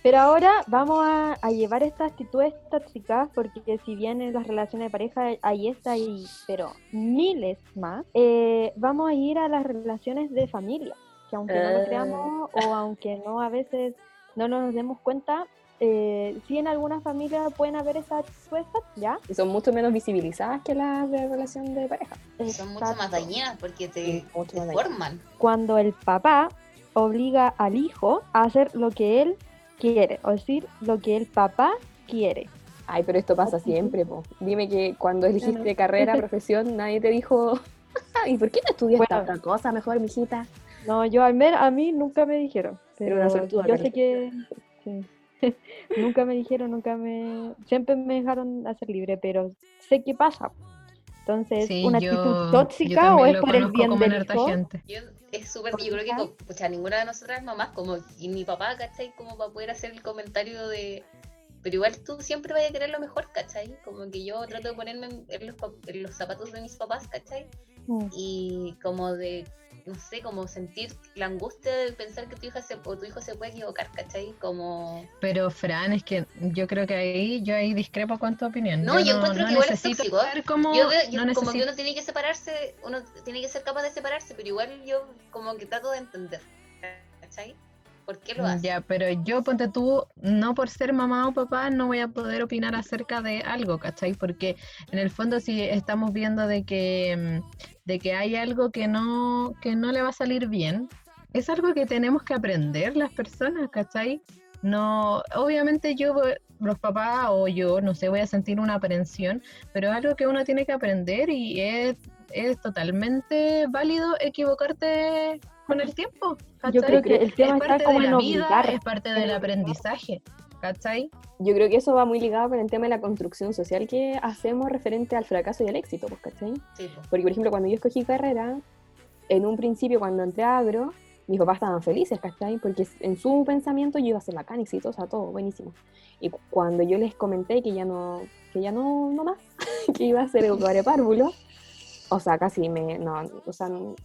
Pero ahora vamos a, a llevar estas actitudes tóxicas, porque si bien en las relaciones de pareja hay esta y pero miles más, eh, vamos a ir a las relaciones de familia, que aunque no lo Ah. creamos o aunque no a veces no nos demos cuenta, eh, sí en algunas familias pueden haber estas actitudes tóxicas, ¿ya? Y son mucho menos visibilizadas que las de relación de pareja. Son mucho más Exacto. dañinas porque te, te forman. Cuando el papá obliga al hijo a hacer lo que él quiere, o decir, lo que el papá quiere. Ay, pero esto pasa siempre, po. Dime que cuando elegiste carrera, (laughs) profesión, nadie te dijo, (laughs) ¿y por qué no estudias Bueno. otra cosa mejor, mijita? No, yo al menos a mí nunca me dijeron. Pero una suertuda, yo sé que sí. (laughs) nunca me dijeron, nunca me siempre me dejaron hacer libre, pero sé qué pasa. Entonces, Sí, ¿una yo- actitud yo tóxica o es lo por el bien del hijo? gente. Yo, es súper, ¿Por yo creo que, qué? co- pucha, ninguna de nosotras mamás, como, y mi papá, ¿cachai? Como para poder hacer el comentario de, pero igual tú siempre vas a querer lo mejor, ¿cachai? Como que yo trato de ponerme en, los, en los zapatos de mis papás, ¿cachai? Mm, Y como de, no sé, como sentir la angustia de pensar que tu hija se, o tu hijo se puede equivocar, ¿cachai? Como, Pero Fran, es que yo creo que ahí yo ahí discrepo con tu opinión. No, yo encuentro que igual es tóxico. cómo- yo veo, yo no como que uno tiene que separarse, uno tiene que ser capaz de separarse, pero igual yo como que trato de entender, ¿cachai? ¿Por qué lo hace? Ya, pero yo ponte tú, no por ser mamá o papá, no voy a poder opinar acerca de algo, ¿cachai? Porque en el fondo si estamos viendo de que, mm, de que hay algo que no, que no le va a salir bien, es algo que tenemos que aprender las personas, ¿cachai? No, obviamente yo, los papás o yo, no sé, voy a sentir una aprensión, pero es algo que uno tiene que aprender y es, es totalmente válido equivocarte con el tiempo. Yo creo ¿cachai? que el tema es está parte como de la vida, obligar. es parte del aprendizaje, ¿cachai? Yo creo que eso va muy ligado con el tema de la construcción social que hacemos referente al fracaso y al éxito, pues, ¿cachai? Sí, po. Porque, por ejemplo, cuando yo escogí carrera, en un principio, cuando entré a agro, mis papás estaban felices, ¿cachai? Porque en su pensamiento yo iba a ser bacán, exitosa, todo, buenísimo. Y cu- cuando yo les comenté que ya no, que ya no, no más, (laughs) que iba a ser educadora de párvulo, o sea, casi me, no, o sea, no,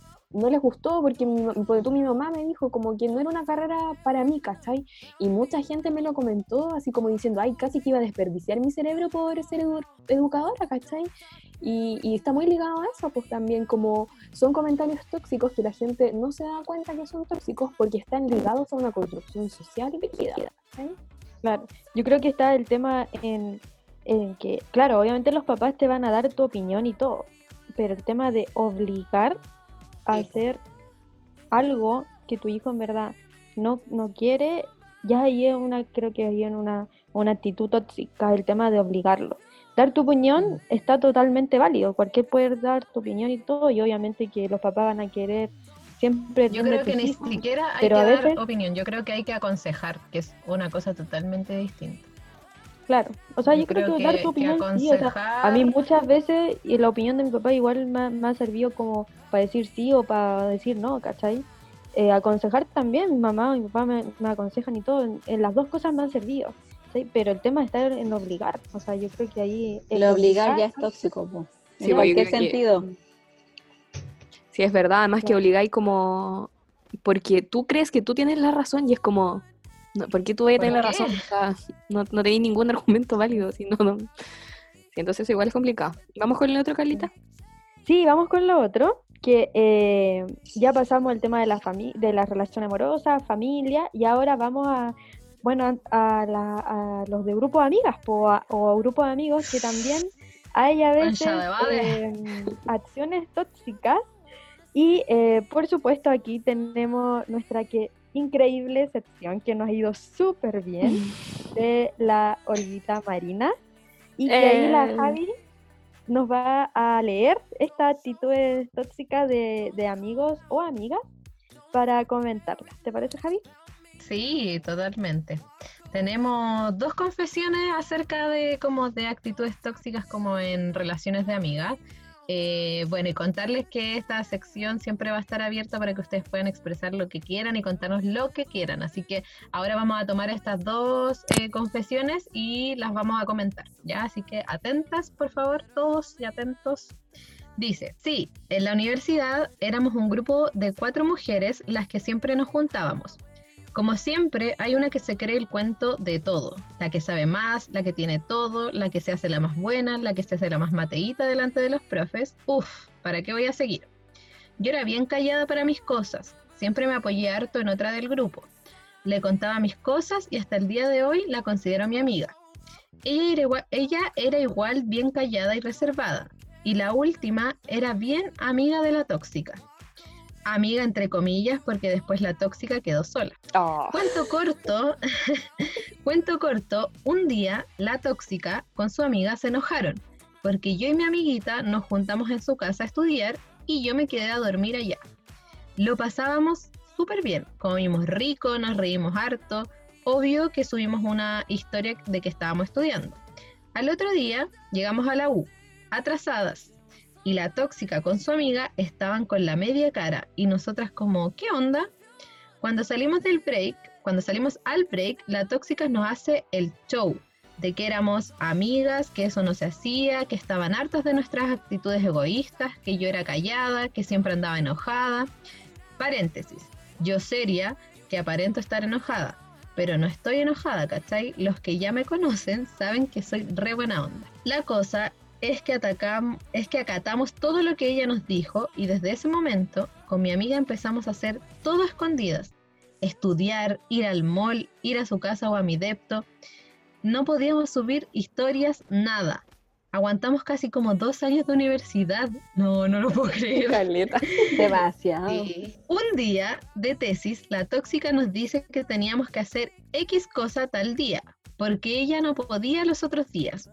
les gustó porque porque tú, mi mamá me dijo como que no era una carrera para mí, ¿cachai? Y mucha gente me lo comentó así como diciendo, ay, casi que iba a desperdiciar mi cerebro por ser edu- educadora, ¿cachai? Y, y está muy ligado a eso, pues también como son comentarios tóxicos que la gente no se da cuenta que son tóxicos porque están ligados a una construcción social y vida. ¿cachai? Claro, yo creo que está el tema en, en que, claro, obviamente los papás te van a dar tu opinión y todo, pero el tema de obligar a Sí. hacer algo que tu hijo en verdad no, no quiere, ya ahí es una, creo que ahí en una, una actitud tóxica, el tema de obligarlo. Dar tu opinión está totalmente válido, cualquier puede dar tu opinión y todo, y obviamente que los papás van a querer siempre Yo creo que ni siquiera hay pero que a dar opinión, yo creo que hay que aconsejar, que es una cosa totalmente distinta. Claro, o sea, yo, creo, que, dar tu opinión, sí, o sea, a mí muchas veces y la opinión de mi papá igual me, ha- me ha servido como para decir sí o para decir no, ¿cachai? Eh, aconsejar también, mi mamá y mi papá me, me aconsejan y todo, en, en las dos cosas me han servido, ¿sí? pero el tema está en obligar, o sea, yo creo que ahí... el Lo obligar ya es tóxico. Sí, en pues, creo que- sentido. Sí, es verdad, además que Claro. obligáis como... Porque tú crees que tú tienes la razón y es como... No, ¿Por qué tú vas a ¿Por tener la razón? O sea, no, no tenéis ningún (laughs) argumento válido. Si no, entonces igual es complicado. ¿Vamos con el otro, Carlita? Sí, vamos con lo otro, que eh, ya pasamos el tema de la fami- de la relación amorosa, familia, y ahora vamos a, bueno, a, a la- a los de grupo de amigas po, a- o a grupo de amigos que también hay a veces eh, acciones tóxicas y eh, por supuesto aquí tenemos nuestra que increíble sección que nos ha ido súper bien (laughs) de la Olguita Marina y que ahí la Eh. Javi nos va a leer esta actitud tóxica de, de amigos o amigas para comentarla. ¿Te parece, Javi? Sí, totalmente. Tenemos dos confesiones acerca de como de actitudes tóxicas como en relaciones de amigas. Eh, bueno, y contarles que esta sección siempre va a estar abierta para que ustedes puedan expresar lo que quieran y contarnos lo que quieran. Así que ahora vamos a tomar estas dos eh, confesiones y las vamos a comentar, ¿ya? Así que atentas, por favor, todos y atentos. Dice, sí, en la universidad éramos un grupo de cuatro mujeres las que siempre nos juntábamos. Como siempre, hay una que se cree el cuento de todo, la que sabe más, la que tiene todo, la que se hace la más buena, la que se hace la más mateíta delante de los profes. Uf, ¿para qué voy a seguir? Yo era bien callada para mis cosas, siempre me apoyé harto en otra del grupo. Le contaba mis cosas y hasta el día de hoy la considero mi amiga. Ella era, igual, ella era igual bien callada y reservada, y la última era bien amiga de la tóxica amiga entre comillas, porque después la tóxica quedó sola. Oh. Cuento corto, (laughs) cuento corto, un día la tóxica con su amiga se enojaron, porque yo y mi amiguita nos juntamos en su casa a estudiar y yo me quedé a dormir allá. Lo pasábamos súper bien, comimos rico, nos reímos harto, obvio que subimos una historia de que estábamos estudiando. Al otro día llegamos a la U, atrasadas, y la tóxica con su amiga estaban con la media cara y nosotras como, ¿qué onda? Cuando salimos del break, cuando salimos al break, la tóxica nos hace el show de que éramos amigas, que eso no se hacía, que estaban hartas de nuestras actitudes egoístas, que yo era callada, que siempre andaba enojada. Paréntesis, yo seria, que aparento estar enojada, pero no estoy enojada, ¿cachai? Los que ya me conocen saben que soy re buena onda. La cosa es que, atacamos, es que acatamos todo lo que ella nos dijo y desde ese momento con mi amiga empezamos a hacer todo escondidas. Estudiar, ir al mall, ir a su casa o a mi depto. No podíamos subir historias, nada. Aguantamos casi como dos años de universidad. No, no lo puedo creer. Caleta. (laughs) Demasiado. Sí. Un día de tesis, la tóxica nos dice que teníamos que hacer X cosa tal día, porque ella no podía los otros días.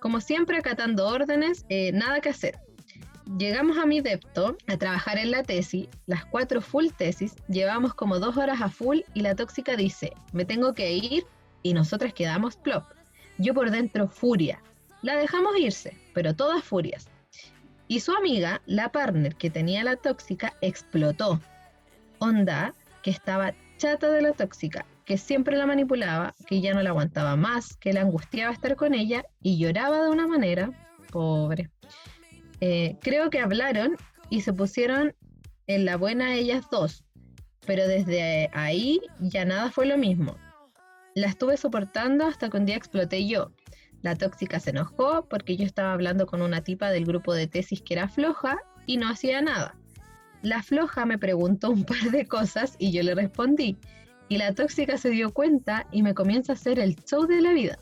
Como siempre, acatando órdenes, eh, nada que hacer. Llegamos a mi depto a trabajar en la tesis, las cuatro full tesis, llevamos como dos horas a full y la tóxica dice, me tengo que ir y nosotras quedamos plop. Yo por dentro furia. La dejamos irse, pero todas furias. Y su amiga, la partner que tenía la tóxica, explotó. Onda, que estaba chata de la tóxica, que siempre la manipulaba, que ya no la aguantaba más, que la angustiaba estar con ella y lloraba de una manera, pobre. Eh, creo que hablaron y se pusieron en la buena ellas dos, pero desde ahí ya nada fue lo mismo. La estuve soportando hasta que un día exploté yo. La tóxica se enojó porque yo estaba hablando con una tipa del grupo de tesis que era floja y no hacía nada. La floja me preguntó un par de cosas y yo le respondí. Y la tóxica se dio cuenta y me comienza a hacer el show de la vida.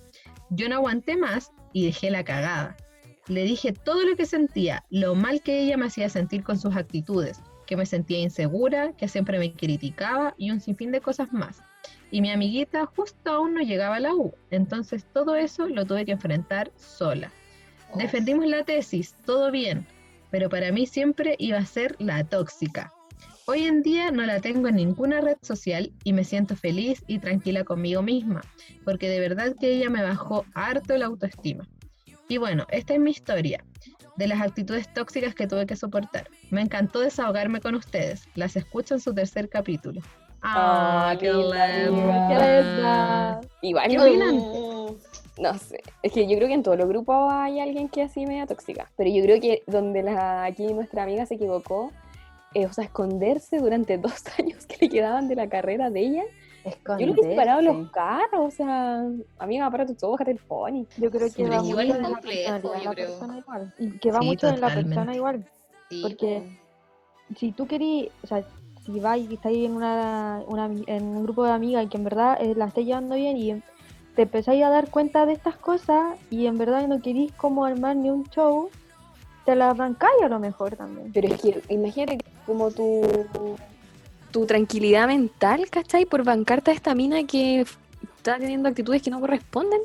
Yo no aguanté más y dejé la cagada. Le dije todo lo que sentía, lo mal que ella me hacía sentir con sus actitudes, que me sentía insegura, que siempre me criticaba y un sinfín de cosas más. Y mi amiguita justo aún no llegaba a la U, entonces todo eso lo tuve que enfrentar sola. Defendimos la tesis, todo bien, pero para mí siempre iba a ser la tóxica. Hoy en día no la tengo en ninguna red social y me siento feliz y tranquila conmigo misma, porque de verdad que ella me bajó harto la autoestima. Y bueno, esta es mi historia de las actitudes tóxicas que tuve que soportar. Me encantó desahogarme con ustedes. Las escucho en su tercer capítulo. Ah, qué linda. Qué linda. Igual, ¿Qué opinan? No sé, es que yo creo que en todos los grupos hay alguien que es así media tóxica, pero yo creo que donde la, aquí nuestra amiga se equivocó, eh, o sea, esconderse durante (laughs) dos años que le quedaban de la carrera de ella, yo lo que he parado los carros, o sea, amiga, para tu todo, bájate el pony. Yo creo que Sí, va mucho de la de yo la creo. persona igual. Y que va Sí, mucho de la persona igual. Sí, Porque si tú querís, o sea, si vais y estáis en, una, en un grupo de amigas y que en verdad eh, la estáis llevando bien y te empezáis a dar cuenta de estas cosas y en verdad no querís como armar ni un show, te la arrancáis a lo mejor también. Pero es que imagínate como tu, tu tranquilidad mental, ¿cachai? Por bancarte a esta mina que está teniendo actitudes que no corresponden.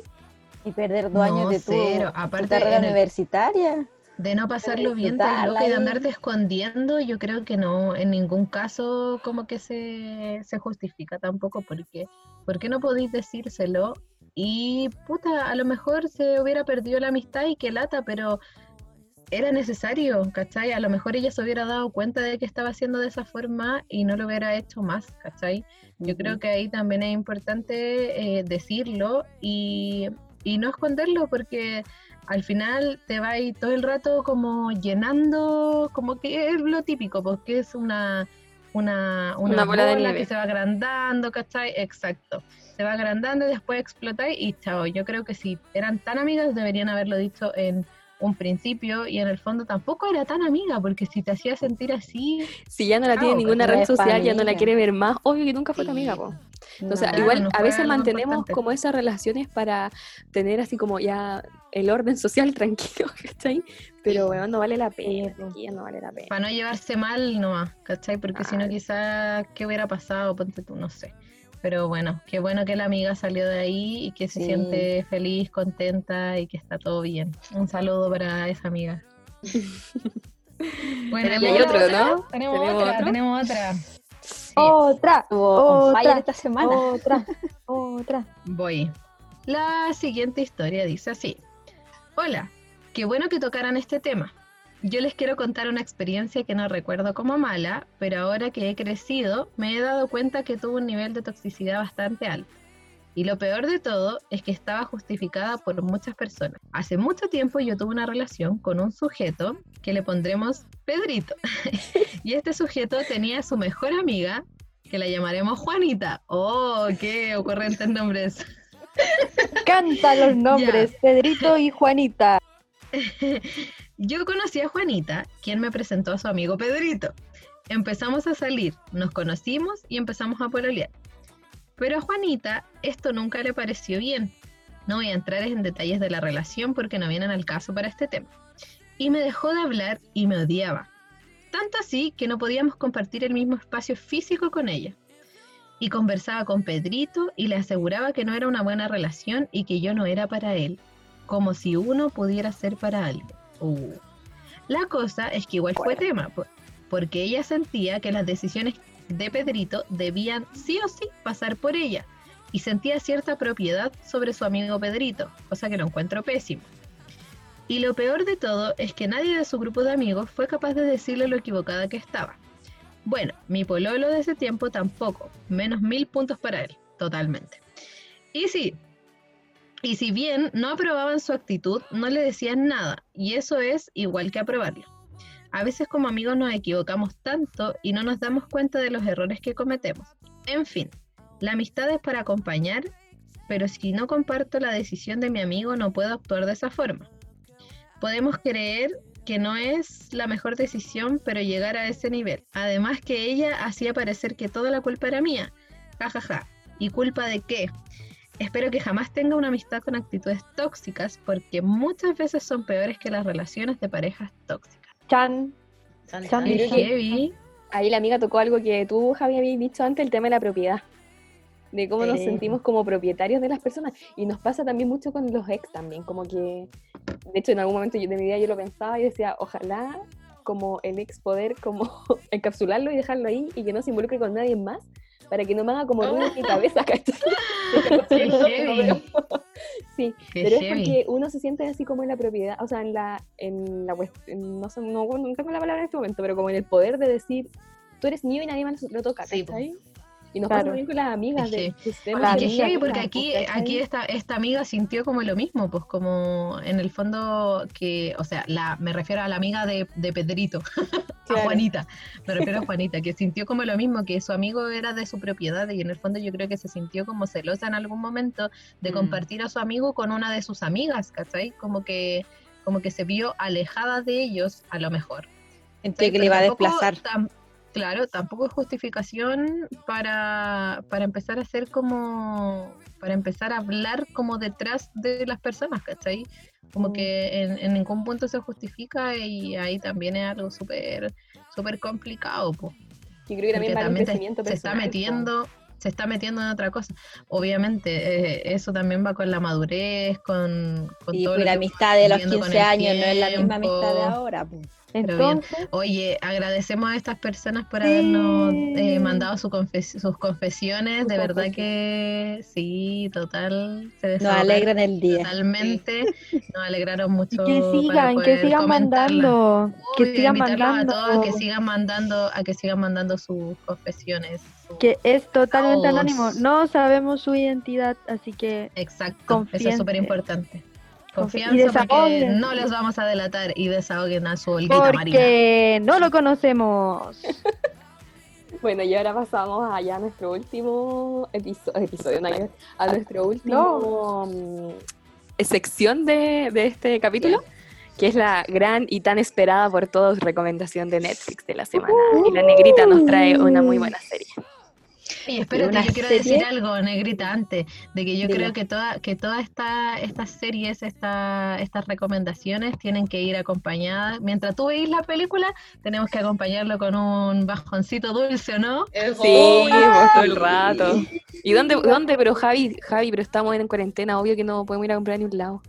Y perder dos No, años de tu, cero. tu Aparte, carrera en el- universitaria. De no pasarlo bien, disfrutarla tan loca y de andarte escondiendo, yo creo que no, en ningún caso como que se, se justifica tampoco, porque ¿por qué no podéis decírselo? Y puta, a lo mejor se hubiera perdido la amistad y qué lata, pero era necesario, ¿cachai? A lo mejor ella se hubiera dado cuenta de que estaba haciendo de esa forma y no lo hubiera hecho más, ¿cachai? Yo creo que ahí también es importante eh, decirlo y, y no esconderlo porque al final te va todo el rato como llenando, como que es lo típico, porque es una, una, una, Una bola de bola nieve. que se va agrandando, ¿cachai? Exacto. Se va agrandando y después explota y chao. Yo creo que si eran tan amigas deberían haberlo dicho en un principio y en el fondo tampoco era tan amiga porque si te hacía sentir así, Si ya no la tiene ninguna red social, ya no la quiere ver más, obvio que nunca fue tu amiga, po. O sea, No. igual no a veces mantenemos importante. como esas relaciones para tener así como ya el orden social (laughs) tranquilo, ¿cachai? Pero bueno, no vale la pena, Sí, no vale la pena. para no llevarse mal nomás, ¿cachai? Porque si no quizás, ¿qué hubiera pasado? Ponte tú, no sé. Pero bueno, qué bueno que la amiga salió de ahí y que se Sí. siente feliz, contenta y que está todo bien. Un saludo para esa amiga. (laughs) Bueno, Tenemos ¿y hay otro, otra? ¿no? Tenemos, ¿Tenemos otra, otro? tenemos otra. Sí, Otra, otra, esta semana. otra, (laughs) otra. voy. La siguiente historia dice así. Hola, qué bueno que tocaran este tema. Yo les quiero contar una experiencia que no recuerdo como mala, pero ahora que he crecido me he dado cuenta que tuvo un nivel de toxicidad bastante alto. Y lo peor de todo es que estaba justificada por muchas personas. Hace mucho tiempo yo tuve una relación con un sujeto que le pondremos Pedrito. (laughs) y este sujeto tenía a su mejor amiga, que la llamaremos Juanita. ¡Oh, qué ocurrentes nombres! Canta los (laughs) nombres, Pedrito y Juanita. (laughs) Yo conocí a Juanita, quien me presentó a su amigo Pedrito. Empezamos a salir, nos conocimos y empezamos a pololear. Pero a Juanita esto nunca le pareció bien. No voy a entrar en detalles de la relación porque no vienen al caso para este tema. Y me dejó de hablar y me odiaba. Tanto así que no podíamos compartir el mismo espacio físico con ella. Y conversaba con Pedrito y le aseguraba que no era una buena relación y que yo no era para él. Como si uno pudiera ser para alguien. Uh. La cosa es que igual fue tema, po- porque ella sentía que las decisiones de Pedrito debían sí o sí pasar por ella y sentía cierta propiedad sobre su amigo Pedrito, cosa que lo encuentro pésimo. Y lo peor de todo es que nadie de su grupo de amigos fue capaz de decirle lo equivocada que estaba. Bueno, mi pololo de ese tiempo tampoco, menos mil puntos para él, totalmente. Y sí, y si bien no aprobaban su actitud, no le decían nada, y eso es igual que aprobarlo. A veces como amigos nos equivocamos tanto y no nos damos cuenta de los errores que cometemos. En fin, la amistad es para acompañar, pero si no comparto la decisión de mi amigo no puedo actuar de esa forma. Podemos creer que no es la mejor decisión, pero llegar a ese nivel. Además que ella hacía parecer que toda la culpa era mía. Ja, ja, ja. ¿Y culpa de qué? Espero que jamás tenga una amistad con actitudes tóxicas, porque muchas veces son peores que las relaciones de parejas tóxicas. Chan. Qué creo que- heavy. Ahí la amiga tocó algo que tú, Javi, habías dicho antes, el tema de la propiedad. De cómo nos sentimos como propietarios de las personas. Y nos pasa también mucho con los ex también. Como que, de hecho, en algún momento de mi vida yo lo pensaba y decía, ojalá como el ex poder como (laughs) encapsularlo y dejarlo ahí y que no se involucre con nadie más para que no me haga como ruido en mi cabeza, (laughs) ¿cachai? Qué heavy. (laughs) Sí, Qué pero es porque uno se siente así como en la propiedad, o sea, en la, en la en- no sé, no, no tengo la palabra en este momento, pero como en el poder de decir, tú eres mío y nadie más lo toca, Sí, ¿cachai? Y nos pasa Claro. también con las amigas de que- que usted Claro. Y que tiene heavy, amigas, porque aquí, aquí esta, esta amiga sintió como lo mismo, pues como en el fondo que, o sea, la, me refiero a la amiga de, de Pedrito, (laughs) a Claro. Juanita, me (laughs) refiero a Juanita, que sintió como lo mismo, que su amigo era de su propiedad y en el fondo yo creo que se sintió como celosa en algún momento de Mm. compartir a su amigo con una de sus amigas, ¿cachai? Como que, como que se vio alejada de ellos a lo mejor. Sentía que le iba a desplazar. tam- claro, tampoco es justificación para, para empezar a hacer como, para empezar a hablar como detrás de las personas, ¿cachai? Como Mm. que en, en ningún punto se justifica y ahí también es algo súper súper complicado, po, Yo creo que también te- crecimiento se está personal, metiendo, se está metiendo en otra cosa. Obviamente, eh, eso también va con la madurez, con, con Y todo pues, lo la amistad de los viviendo con 15 el años no es la misma amistad de ahora. pues. Entonces, Oye, agradecemos a estas personas por Sí. habernos eh, mandado su confes- sus confesiones. Sus de verdad que sí, total. Se Nos alegran el día. Totalmente. Nos alegraron y mucho. que para sigan, que sigan mandando, que Obvio, sigan mandando, a todos que sigan mandando, a que sigan mandando sus confesiones. que es totalmente anónimo. No sabemos su identidad, así que Exacto, eso es súper importante. Confianza y porque no les vamos a delatar y desahoguen a su Olguita Marina. porque no lo conocemos. (laughs) Bueno, y ahora pasamos allá a nuestro último episo- episodio, no, a nuestro último mm, sección de, de este capítulo, que es la gran y tan esperada por todos recomendación de Netflix de la semana. Y la negrita nos trae una muy buena serie. Y espérate, una yo quiero serie- decir algo, Negrita, antes, de que yo creo que toda, que todas esta, estas series, esta, estas recomendaciones tienen que ir acompañadas. Mientras tú veis la película, tenemos que acompañarlo con un bajoncito dulce, ¿o no? Sí, todo el rato. ¿Y dónde, dónde? Pero Javi, Javi, pero estamos en cuarentena, obvio que no podemos ir a comprar ni un lado.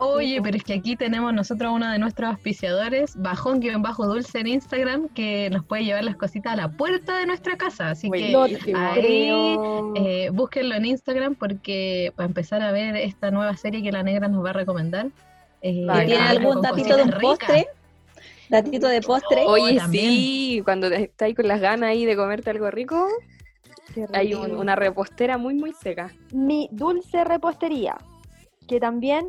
Oye, pero es que aquí tenemos nosotros uno de nuestros auspiciadores, bajón guion bajo dulce en Instagram, que nos puede llevar las cositas a la puerta de nuestra casa. Así que ahí eh, búsquenlo en Instagram porque para empezar a ver esta nueva serie que la negra nos va a recomendar. eh. ¿Tiene algún datito de un postre? ¿Datito de postre? Oh, Oye, también. sí, cuando estáis con las ganas ahí de comerte algo rico, hay un- una repostera muy, muy seca. Mi dulce repostería, que también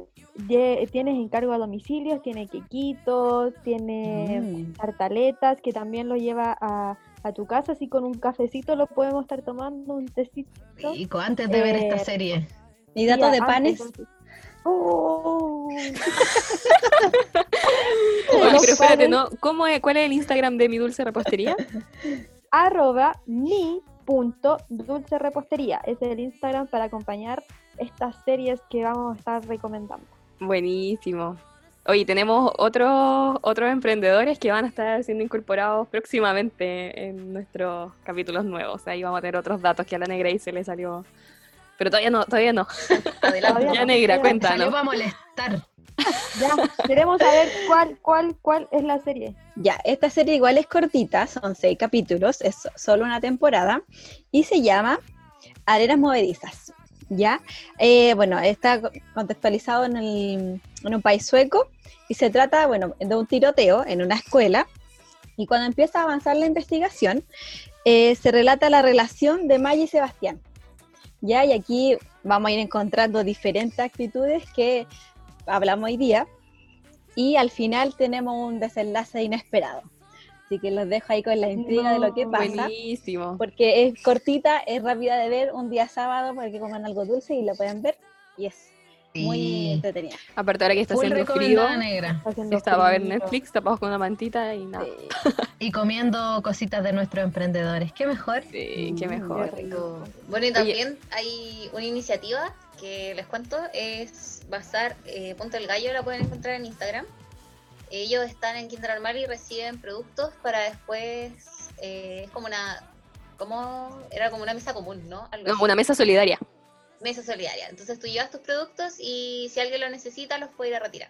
tienes encargo a domicilios, tiene quequitos, tiene Mm. tartaletas, que también lo lleva a, a tu casa, así con un cafecito lo podemos estar tomando, un tecito. Rico, antes de ver esta Eh, serie. ¿Y datos Sí, de panes? Oh. (laughs) Oye, pero espérate, ¿no? ¿Cómo es, ¿Cuál es el Instagram de mi dulce repostería? (laughs) arroba mi punto dulce repostería. Ese es el Instagram para acompañar estas series que vamos a estar recomendando. Buenísimo. Oye, tenemos otros otros emprendedores que van a estar siendo incorporados próximamente en nuestros capítulos nuevos. Ahí vamos a tener otros datos que a la negra y se le salió. Pero todavía no, todavía no. Adelante. Ya no, negra, Salió cuéntanos. para molestar. Ya, queremos saber cuál, cuál, cuál es la serie. Ya, esta serie igual es cortita, son seis capítulos, es solo una temporada y se llama Arenas Movedizas. ¿Ya? Eh, bueno, está co- contextualizado en, el- en un país sueco y se trata, bueno, de un tiroteo en una escuela y cuando empieza a avanzar la investigación eh, se relata la relación de Maya y Sebastián. ¿Ya? Y aquí vamos a ir encontrando diferentes actitudes que hablamos hoy día y al final tenemos un desenlace inesperado. Así que los dejo ahí con la intriga de lo que pasa, Buenísimo. porque es cortita, es rápida de ver un día sábado para que coman algo dulce y lo pueden ver y es muy entretenida. Aparte ahora que está Full haciendo frío, negra. Estaba a ver. Netflix tapados con una mantita y nada. Y comiendo cositas de nuestros emprendedores. ¿Qué mejor? Sí, qué Mm, mejor. qué rico. Bueno, y también hay una iniciativa que les cuento, es Bazar eh, Punto el Gallo, la pueden encontrar en Instagram. Ellos están en Quinta Normal y reciben productos para después, eh, es como una, como, era como una mesa común, ¿no? Algo. Una mesa solidaria. mesa solidaria. Entonces tú llevas tus productos y si alguien lo necesita, los puede ir a retirar.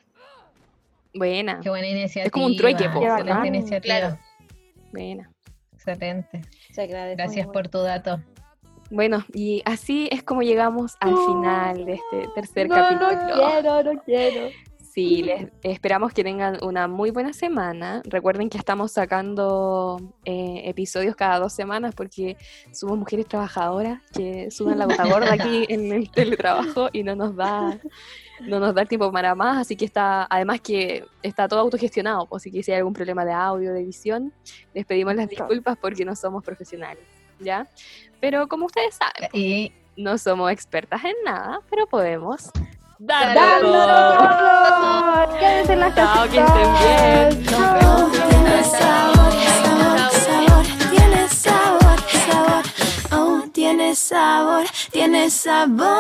Buena, Qué buena iniciativa. como un trueque, po. Excelente iniciativa. Claro. buena. Excelente. Se agradece. Gracias por tu dato. Bueno, y así es como llegamos al No. final de este tercer No, capítulo. no quiero, no quiero. Sí, les esperamos que tengan una muy buena semana. Recuerden que estamos sacando eh, episodios cada dos semanas porque somos mujeres trabajadoras que sudan la gota gorda aquí (laughs) en el teletrabajo y no nos da no nos da el tiempo para más, así que está, además que está todo autogestionado, pues, así que si hay algún problema de audio, de edición, les pedimos las disculpas porque no somos profesionales, ¿ya? Pero como ustedes saben, no somos expertas en nada, pero podemos Darlo darlo. ¡Dándolo! Quédense en las Chao, que estén bien. Tiene sabor, sabor, sabor, tiene sabor, sabor, oh, tiene sabor, tiene sabor.